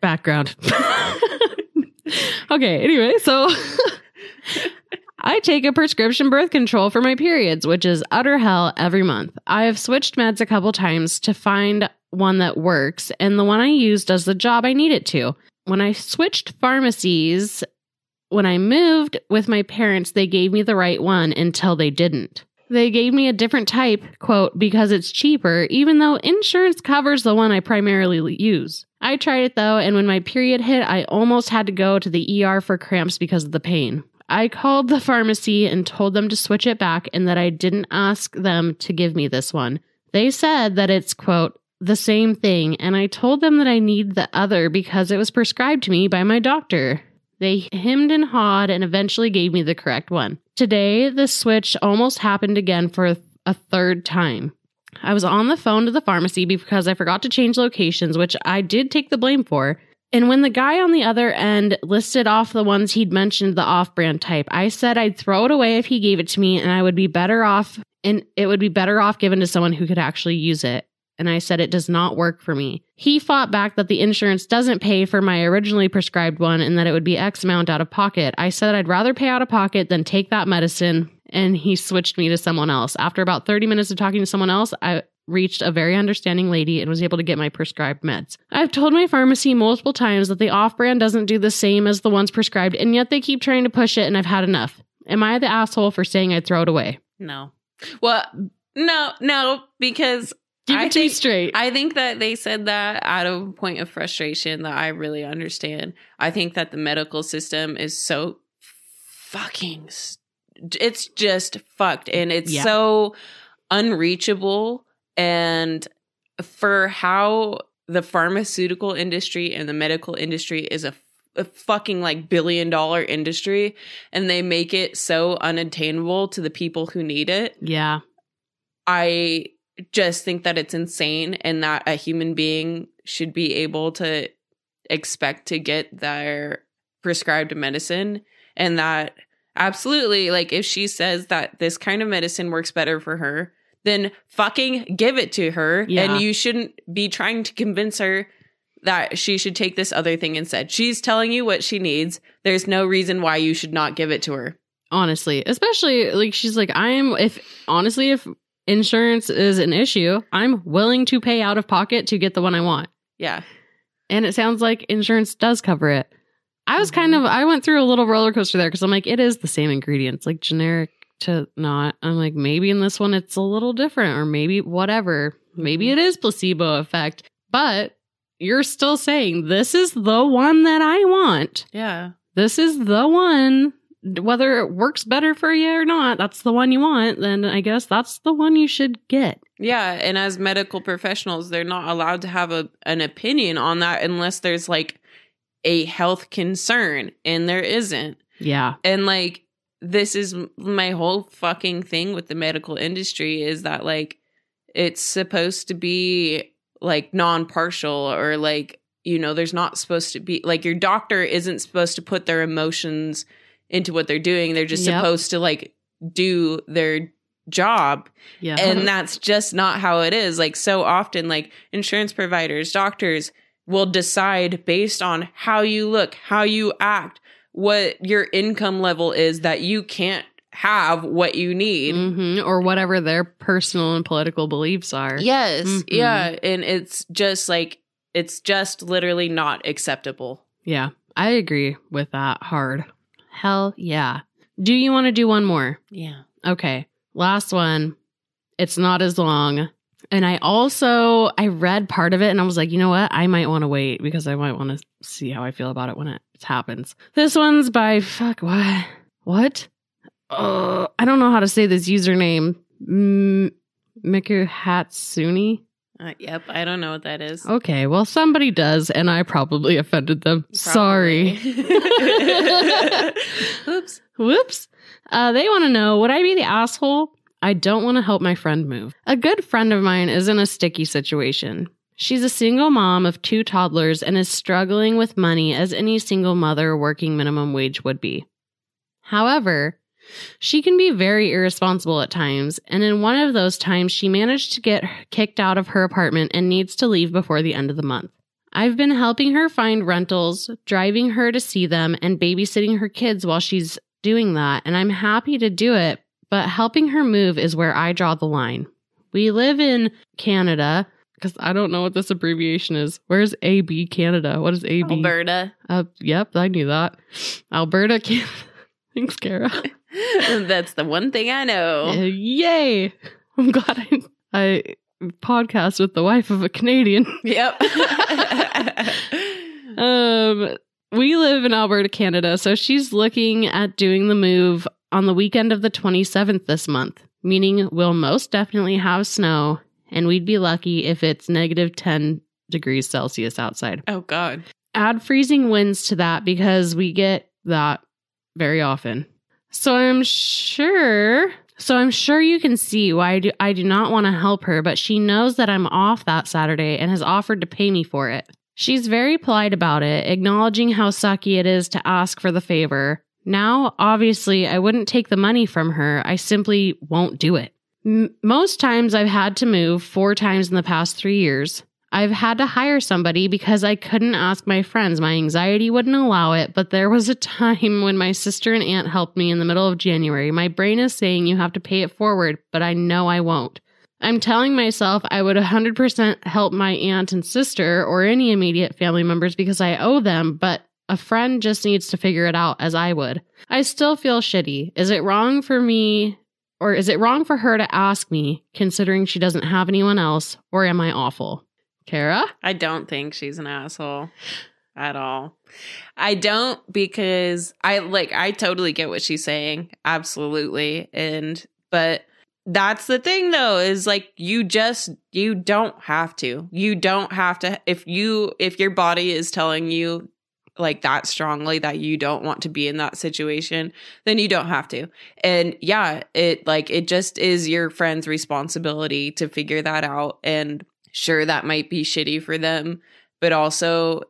Background. okay. Anyway, so I take a prescription birth control for my periods, which is utter hell every month. I have switched meds a couple times to find one that works, and the one I use does the job I need it to. When I switched pharmacies, when I moved with my parents, they gave me the right one until they didn't. They gave me a different type, quote, because it's cheaper, even though insurance covers the one I primarily use. I tried it though, and when my period hit, I almost had to go to the ER for cramps because of the pain. I called the pharmacy and told them to switch it back and that I didn't ask them to give me this one. They said that it's, quote, the same thing, and I told them that I need the other because it was prescribed to me by my doctor. They hemmed and hawed and eventually gave me the correct one. Today, the switch almost happened again for a third time. I was on the phone to the pharmacy because I forgot to change locations, which I did take the blame for. And when the guy on the other end listed off the ones he'd mentioned the off brand type, I said I'd throw it away if he gave it to me and I would be better off and it would be better off given to someone who could actually use it. And I said it does not work for me. He fought back that the insurance doesn't pay for my originally prescribed one and that it would be X amount out of pocket. I said I'd rather pay out of pocket than take that medicine. And he switched me to someone else. After about 30 minutes of talking to someone else, I reached a very understanding lady and was able to get my prescribed meds. I've told my pharmacy multiple times that the off brand doesn't do the same as the ones prescribed, and yet they keep trying to push it, and I've had enough. Am I the asshole for saying I'd throw it away? No. Well, no, no, because I it to me think- straight. I think that they said that out of a point of frustration that I really understand. I think that the medical system is so fucking s- it's just fucked and it's Yeah. so unreachable and for how the pharmaceutical industry and the medical industry is a, a fucking like billion dollar industry and they make it so unattainable to the people who need it yeah. I just think that it's insane and that a human being should be able to expect to get their prescribed medicine and that absolutely like if she says that this kind of medicine works better for her then fucking give it to her Yeah. and you shouldn't be trying to convince her that she should take this other thing instead. She's telling you what she needs. There's no reason why you should not give it to her. honestly especially like she's like i'm if honestly if insurance is an issue i'm willing to pay out of pocket to get the one i want Yeah. and it sounds like insurance does cover it i was kind of i went through a little roller coaster there because i'm like it is the same ingredients like generic to not i'm like maybe in this one it's a little different or maybe whatever maybe mm-hmm. it is placebo effect but you're still saying this is the one that i want Yeah. this is the one. Whether it works better for you or not, that's the one you want, then I guess that's the one you should get. Yeah, and as medical professionals, they're not allowed to have a an opinion on that unless there's like a health concern, and there isn't. Yeah. And like this is my whole fucking thing with the medical industry is that like it's supposed to be like non-partial or like you know there's not supposed to be like your doctor isn't supposed to put their emotions into what they're doing. They're just Yep. supposed to like do their job Yeah. and that's just not how it is like so often like insurance providers doctors will decide based on how you look how you act what your income level is that you can't have what you need hmm Or whatever their personal and political beliefs are. yes Mhm. yeah and it's just like it's just literally not acceptable Yeah. I agree with that hard. Hell yeah. Do you want to do one more? yeah Okay. Last one. It's not as long. And I also I read part of it and I was like, you know what? I might want to wait because I might want to see how I feel about it when it happens. This one's by fuck what? What? Uh, I don't know how to say this username. M- Miku Hatsuni. uh, yep i don't know what that is Okay, well somebody does and I probably offended them. Sorry. Probably. oops Whoops. Uh, they want to know Would I be the asshole? I don't want to help my friend move. A good friend of mine is in a sticky situation. She's a single mom of two toddlers and is struggling with money as any single mother working minimum wage would be. However, she can be very irresponsible at times, and in one of those times, she managed to get kicked out of her apartment and needs to leave before the end of the month. I've been helping her find rentals, driving her to see them, and babysitting her kids while she's doing that, and I'm happy to do it, but helping her move is where I draw the line. We live in Canada, because I don't know what this abbreviation is. Where's AB Canada? What is AB? alberta Uh, yep, I knew that. Alberta, Canada. Thanks, Kara. that's the one thing i know Uh, yay! I'm glad I, I podcast with the wife of a Canadian. Yep. Um, we live in Alberta, Canada, so she's looking at doing the move on the weekend of the 27th this month, meaning we'll most definitely have snow, and we'd be lucky if it's negative 10 degrees Celsius outside. oh God. Add freezing winds to that because we get that very often. So I'm sure. So I'm sure you can see why I do, I do not want to help her, but she knows that I'm off that Saturday and has offered to pay me for it. She's very polite about it, acknowledging how sucky it is to ask for the favor. Now, obviously, I wouldn't take the money from her. I simply won't do it. M- most times I've had to move four times in the past three years. I've had to hire somebody because I couldn't ask my friends. My anxiety wouldn't allow it, but there was a time when my sister and aunt helped me in the middle of January. My brain is saying you have to pay it forward, but I know I won't. I'm telling myself I would 100% help my aunt and sister or any immediate family members because I owe them, but a friend just needs to figure it out as I would. I still feel shitty. Is it wrong for me or is it wrong for her to ask me considering she doesn't have anyone else or am I awful? Kara? I don't think she's an asshole at all. I don't because I like I totally get what she's saying. Absolutely. And but that's the thing though is like you just you don't have to. You don't have to if you if your body is telling you like that strongly that you don't want to be in that situation, then you don't have to. And yeah, it like it just is your friend's responsibility to figure that out and sure that might be shitty for them, but also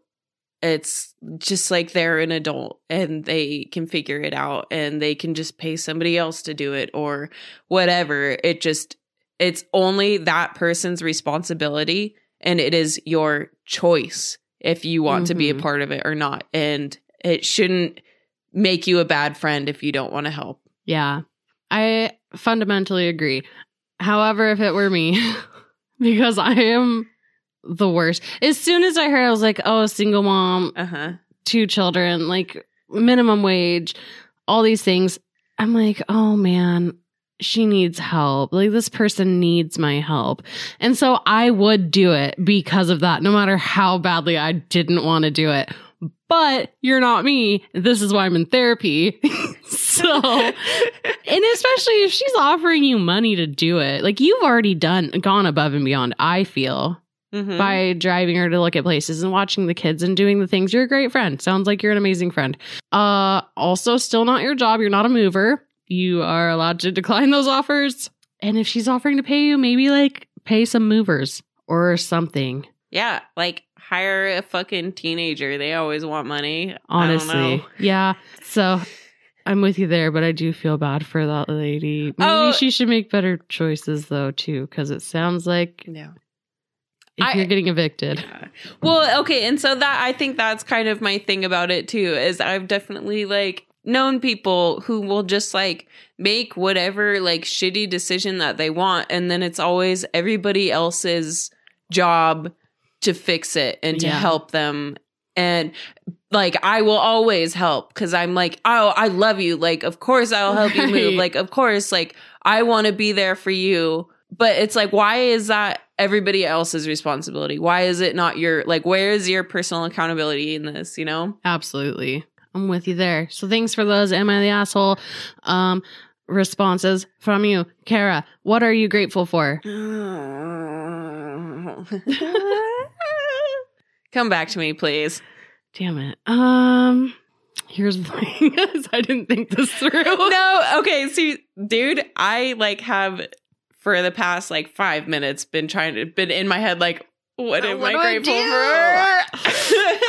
it's just like they're an adult and they can figure it out and they can just pay somebody else to do it or whatever. It just it's only that person's responsibility and it is your choice if you want to be a Mhm. part of it or not. And it shouldn't make you a bad friend if you don't want to help. Yeah. I fundamentally agree. However, if it were me, because I am the worst. As soon as I heard, I was like, oh, single mom, Uh huh. two children, like minimum wage, all these things. I'm like, oh man, she needs help. Like this person needs my help. And so I would do it because of that, no matter how badly I didn't want to do it. But you're not me. This is why I'm in therapy. so, and especially if she's offering you money to do it, like you've already done, gone above and beyond, I feel Mhm. by driving her to look at places and watching the kids and doing the things. You're a great friend. Sounds like you're an amazing friend. Uh also still not your job. You're not a mover. You are allowed to decline those offers. And if she's offering to pay you, maybe like pay some movers or something. Yeah, like hire a fucking teenager. They always want money. I don't Honestly. know. Yeah. So I'm with you there, but I do feel bad for that lady. Maybe Oh. she should make better choices though, too, because it sounds like Yeah. if I- you're getting evicted. Yeah. Well, okay, and so that I think that's kind of my thing about it too is I've definitely like known people who will just like make whatever like shitty decision that they want and then it's always everybody else's job to fix it and to Yeah. help them and like I will always help cuz I'm like, "Oh, I love you. Like of course I'll help you move. Like of course like I want to be there for you." But it's like why is that everybody else's responsibility? Why is it not your like where is your personal accountability in this, you know? Absolutely. I'm with you there. So thanks for those Am I the Asshole um responses from you. Kara, what are you grateful for? Come back to me, please. Damn it. Um here's the thing. is I didn't think this through. no, okay, see, dude, I like have for the past like five minutes been trying to been in my head like, what am What I do I grateful for?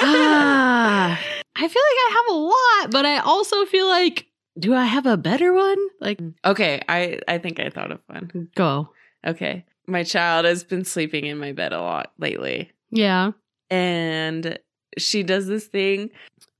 ah, I feel like I have a lot, but I also feel like do I have a better one? Like okay, I I think I thought of one. go. Okay, my child has been sleeping in my bed a lot lately. Yeah. and she does this thing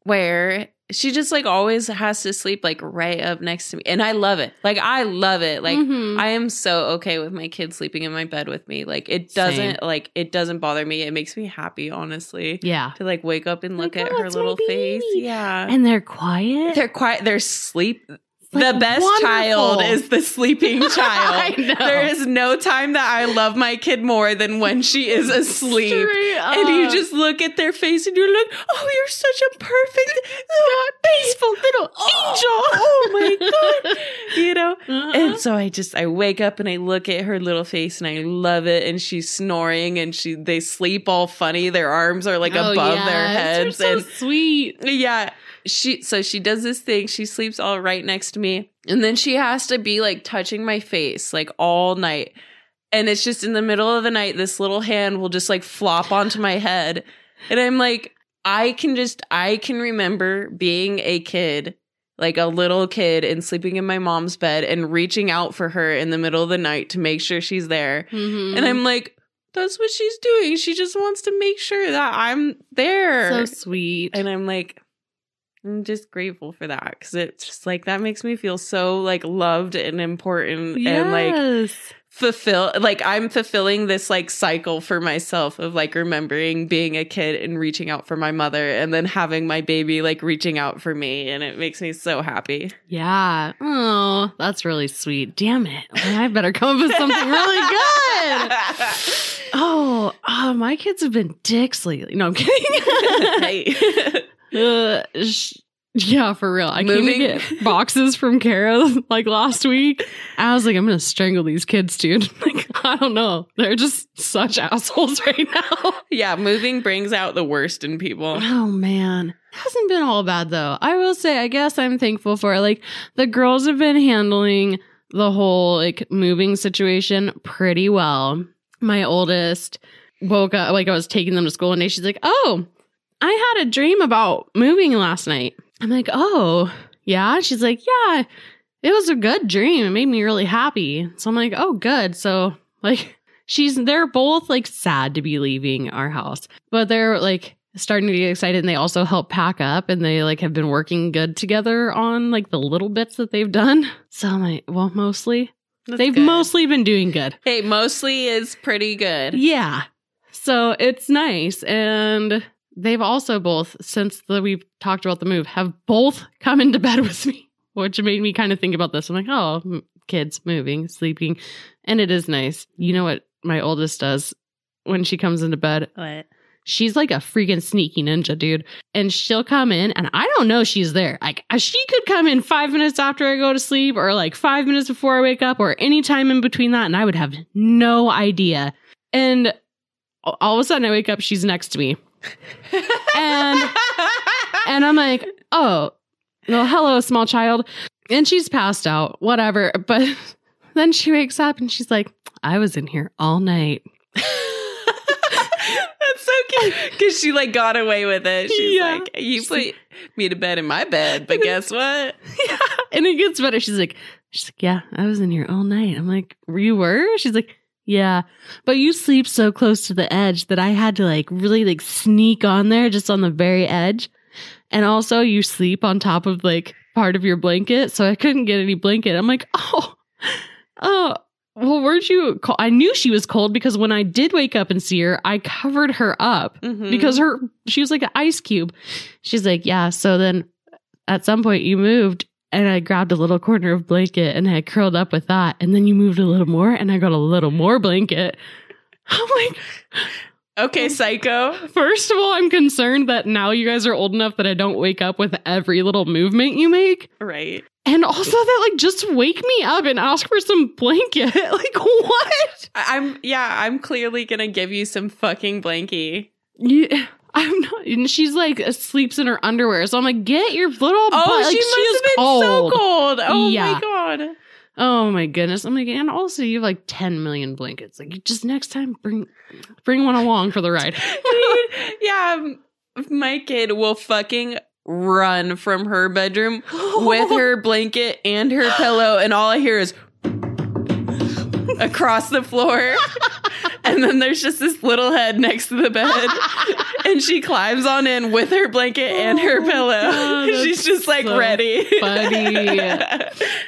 where she just like always has to sleep like right up next to me and i love it. Like i love it. Like Mhm. i am so okay with my kid sleeping in my bed with me. Like it doesn't like it doesn't bother me. It makes me happy honestly yeah. to like wake up and look Like, at oh, her little face. yeah. And they're quiet. they're quiet. They're sleep Like, the best wonderful. child is the sleeping child there is no time that i love my kid more than when she is asleep and you just look at their face and you're like, oh, you're such a perfect, peaceful little angel. Oh my God. You know? Uh-huh. And so I just, I wake up and I look at her little face and I love it. And she's snoring and she, they sleep all funny. Their arms are like Oh, above yes, their they're heads. so and sweet. yeah. She so she does this thing. She sleeps all right next to me. And then she has to be like touching my face like all night. And it's just in the middle of the night, this little hand will just like flop onto my head. And I'm like, I can just, I can remember being a kid, like a little kid, and sleeping in my mom's bed and reaching out for her in the middle of the night to make sure she's there. Mhm. And I'm like, that's what she's doing. She just wants to make sure that I'm there. so sweet. and I'm like, I'm just grateful for that because it's just like that makes me feel so like loved and important and like Yes. fulfill like I'm fulfilling this like cycle for myself of like remembering being a kid and reaching out for my mother and then having my baby like reaching out for me and it makes me so happy. Yeah. Oh, that's really sweet. Damn it. I better come up with something really good. Oh, oh, my kids have been dicks lately. No, I'm kidding. Uh, sh- yeah, for real. I came Moving- to get boxes from Kara like last week. I was like, I'm gonna strangle these kids, dude. Like, I don't know. They're just such assholes right now. yeah, moving brings out the worst in people. Oh man. Hasn't been all bad though. I will say, I guess I'm thankful for it. Like the girls have been handling the whole like moving situation pretty well. My oldest woke up like I was taking them to school one day. She's like, Oh, I had a dream about moving last night. I'm like, Oh, yeah. She's like, Yeah, it was a good dream. It made me really happy. So I'm like, Oh, good. So like she's they're both like sad to be leaving our house, but they're like starting to get excited and they also help pack up and they like have been working good together on like the little bits that they've done. So I'm like, well, mostly That's they've good. mostly been doing good. Hey, mostly is pretty good. Yeah. So it's nice. And they've also both, since the, we've talked about the move, have both come into bed with me, which made me kind of think about this. I'm like, oh, m- kids moving, sleeping. And it is nice. You know what my oldest does when she comes into bed? What? She's like a freaking sneaky ninja, dude. And she'll come in, and I don't know she's there. Like, uh, she could come in five minutes after I go to sleep, or like five minutes before I wake up, or any time in between that, and I would have no idea. And all of a sudden, I wake up, she's next to me. And- And I'm like, oh, well, hello, small child. And she's passed out, whatever. But then she wakes up and she's like, I was in here all night. That's so cute because she like got away with it. She's Yeah. like, "You put me to bed in my bed, but guess what? yeah. And it gets better. She's like, she's like, yeah, I was in here all night. I'm like, you were? She's like, yeah, but you sleep so close to the edge that I had to like really like sneak on there just on the very edge. And also you sleep on top of like part of your blanket. So I couldn't get any blanket. I'm like, oh, oh, well, weren't you? Co-? I knew she was cold because when I did wake up and see her, I covered her up Mhm. because her she was like an ice cube. She's like, yeah. So then at some point you moved and I grabbed a little corner of blanket and I curled up with that. And then you moved a little more and I got a little more blanket. I'm like, okay, psycho. first of all, I'm concerned that now you guys are old enough that I don't wake up with every little movement you make. Right. And also that like just wake me up and ask for some blanket. like what? I'm yeah. I'm clearly gonna give you some fucking blankie. You, I'm not. And she's like sleeps in her underwear. So I'm like, get your little. Oh, butt. Like, she must is have been so cold. Oh Yeah. my god. Oh my goodness. I'm like, and also you have like 10 million blankets. Like, just next time bring bring one along for the ride. Dude, yeah, my kid will fucking run from her bedroom with her blanket and her pillow, and all I hear is across the floor. and then there's just this little head next to the bed, and she climbs on in with her blanket and her Oh pillow. God, She's just like so ready. funny.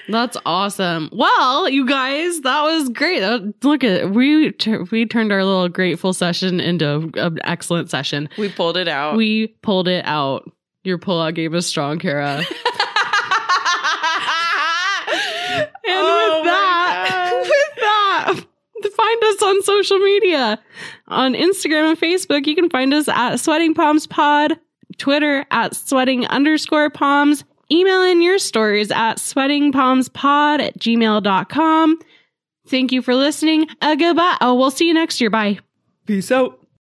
That's awesome. Well, you guys, that was great. That- Look at we tur- we turned our little grateful session into an excellent session. we pulled it out. We pulled it out. Your pullout gave us strong, Kara. And Oh with my that, God. with that, find us on social media. On Instagram and Facebook, you can find us at Sweating Palms Pod, Twitter at sweating underscore palms. Email in your stories at sweatingpalmspod at gmail.com. Thank you for listening. Uh, goodbye. Oh, we'll see you next year. Bye. Peace out.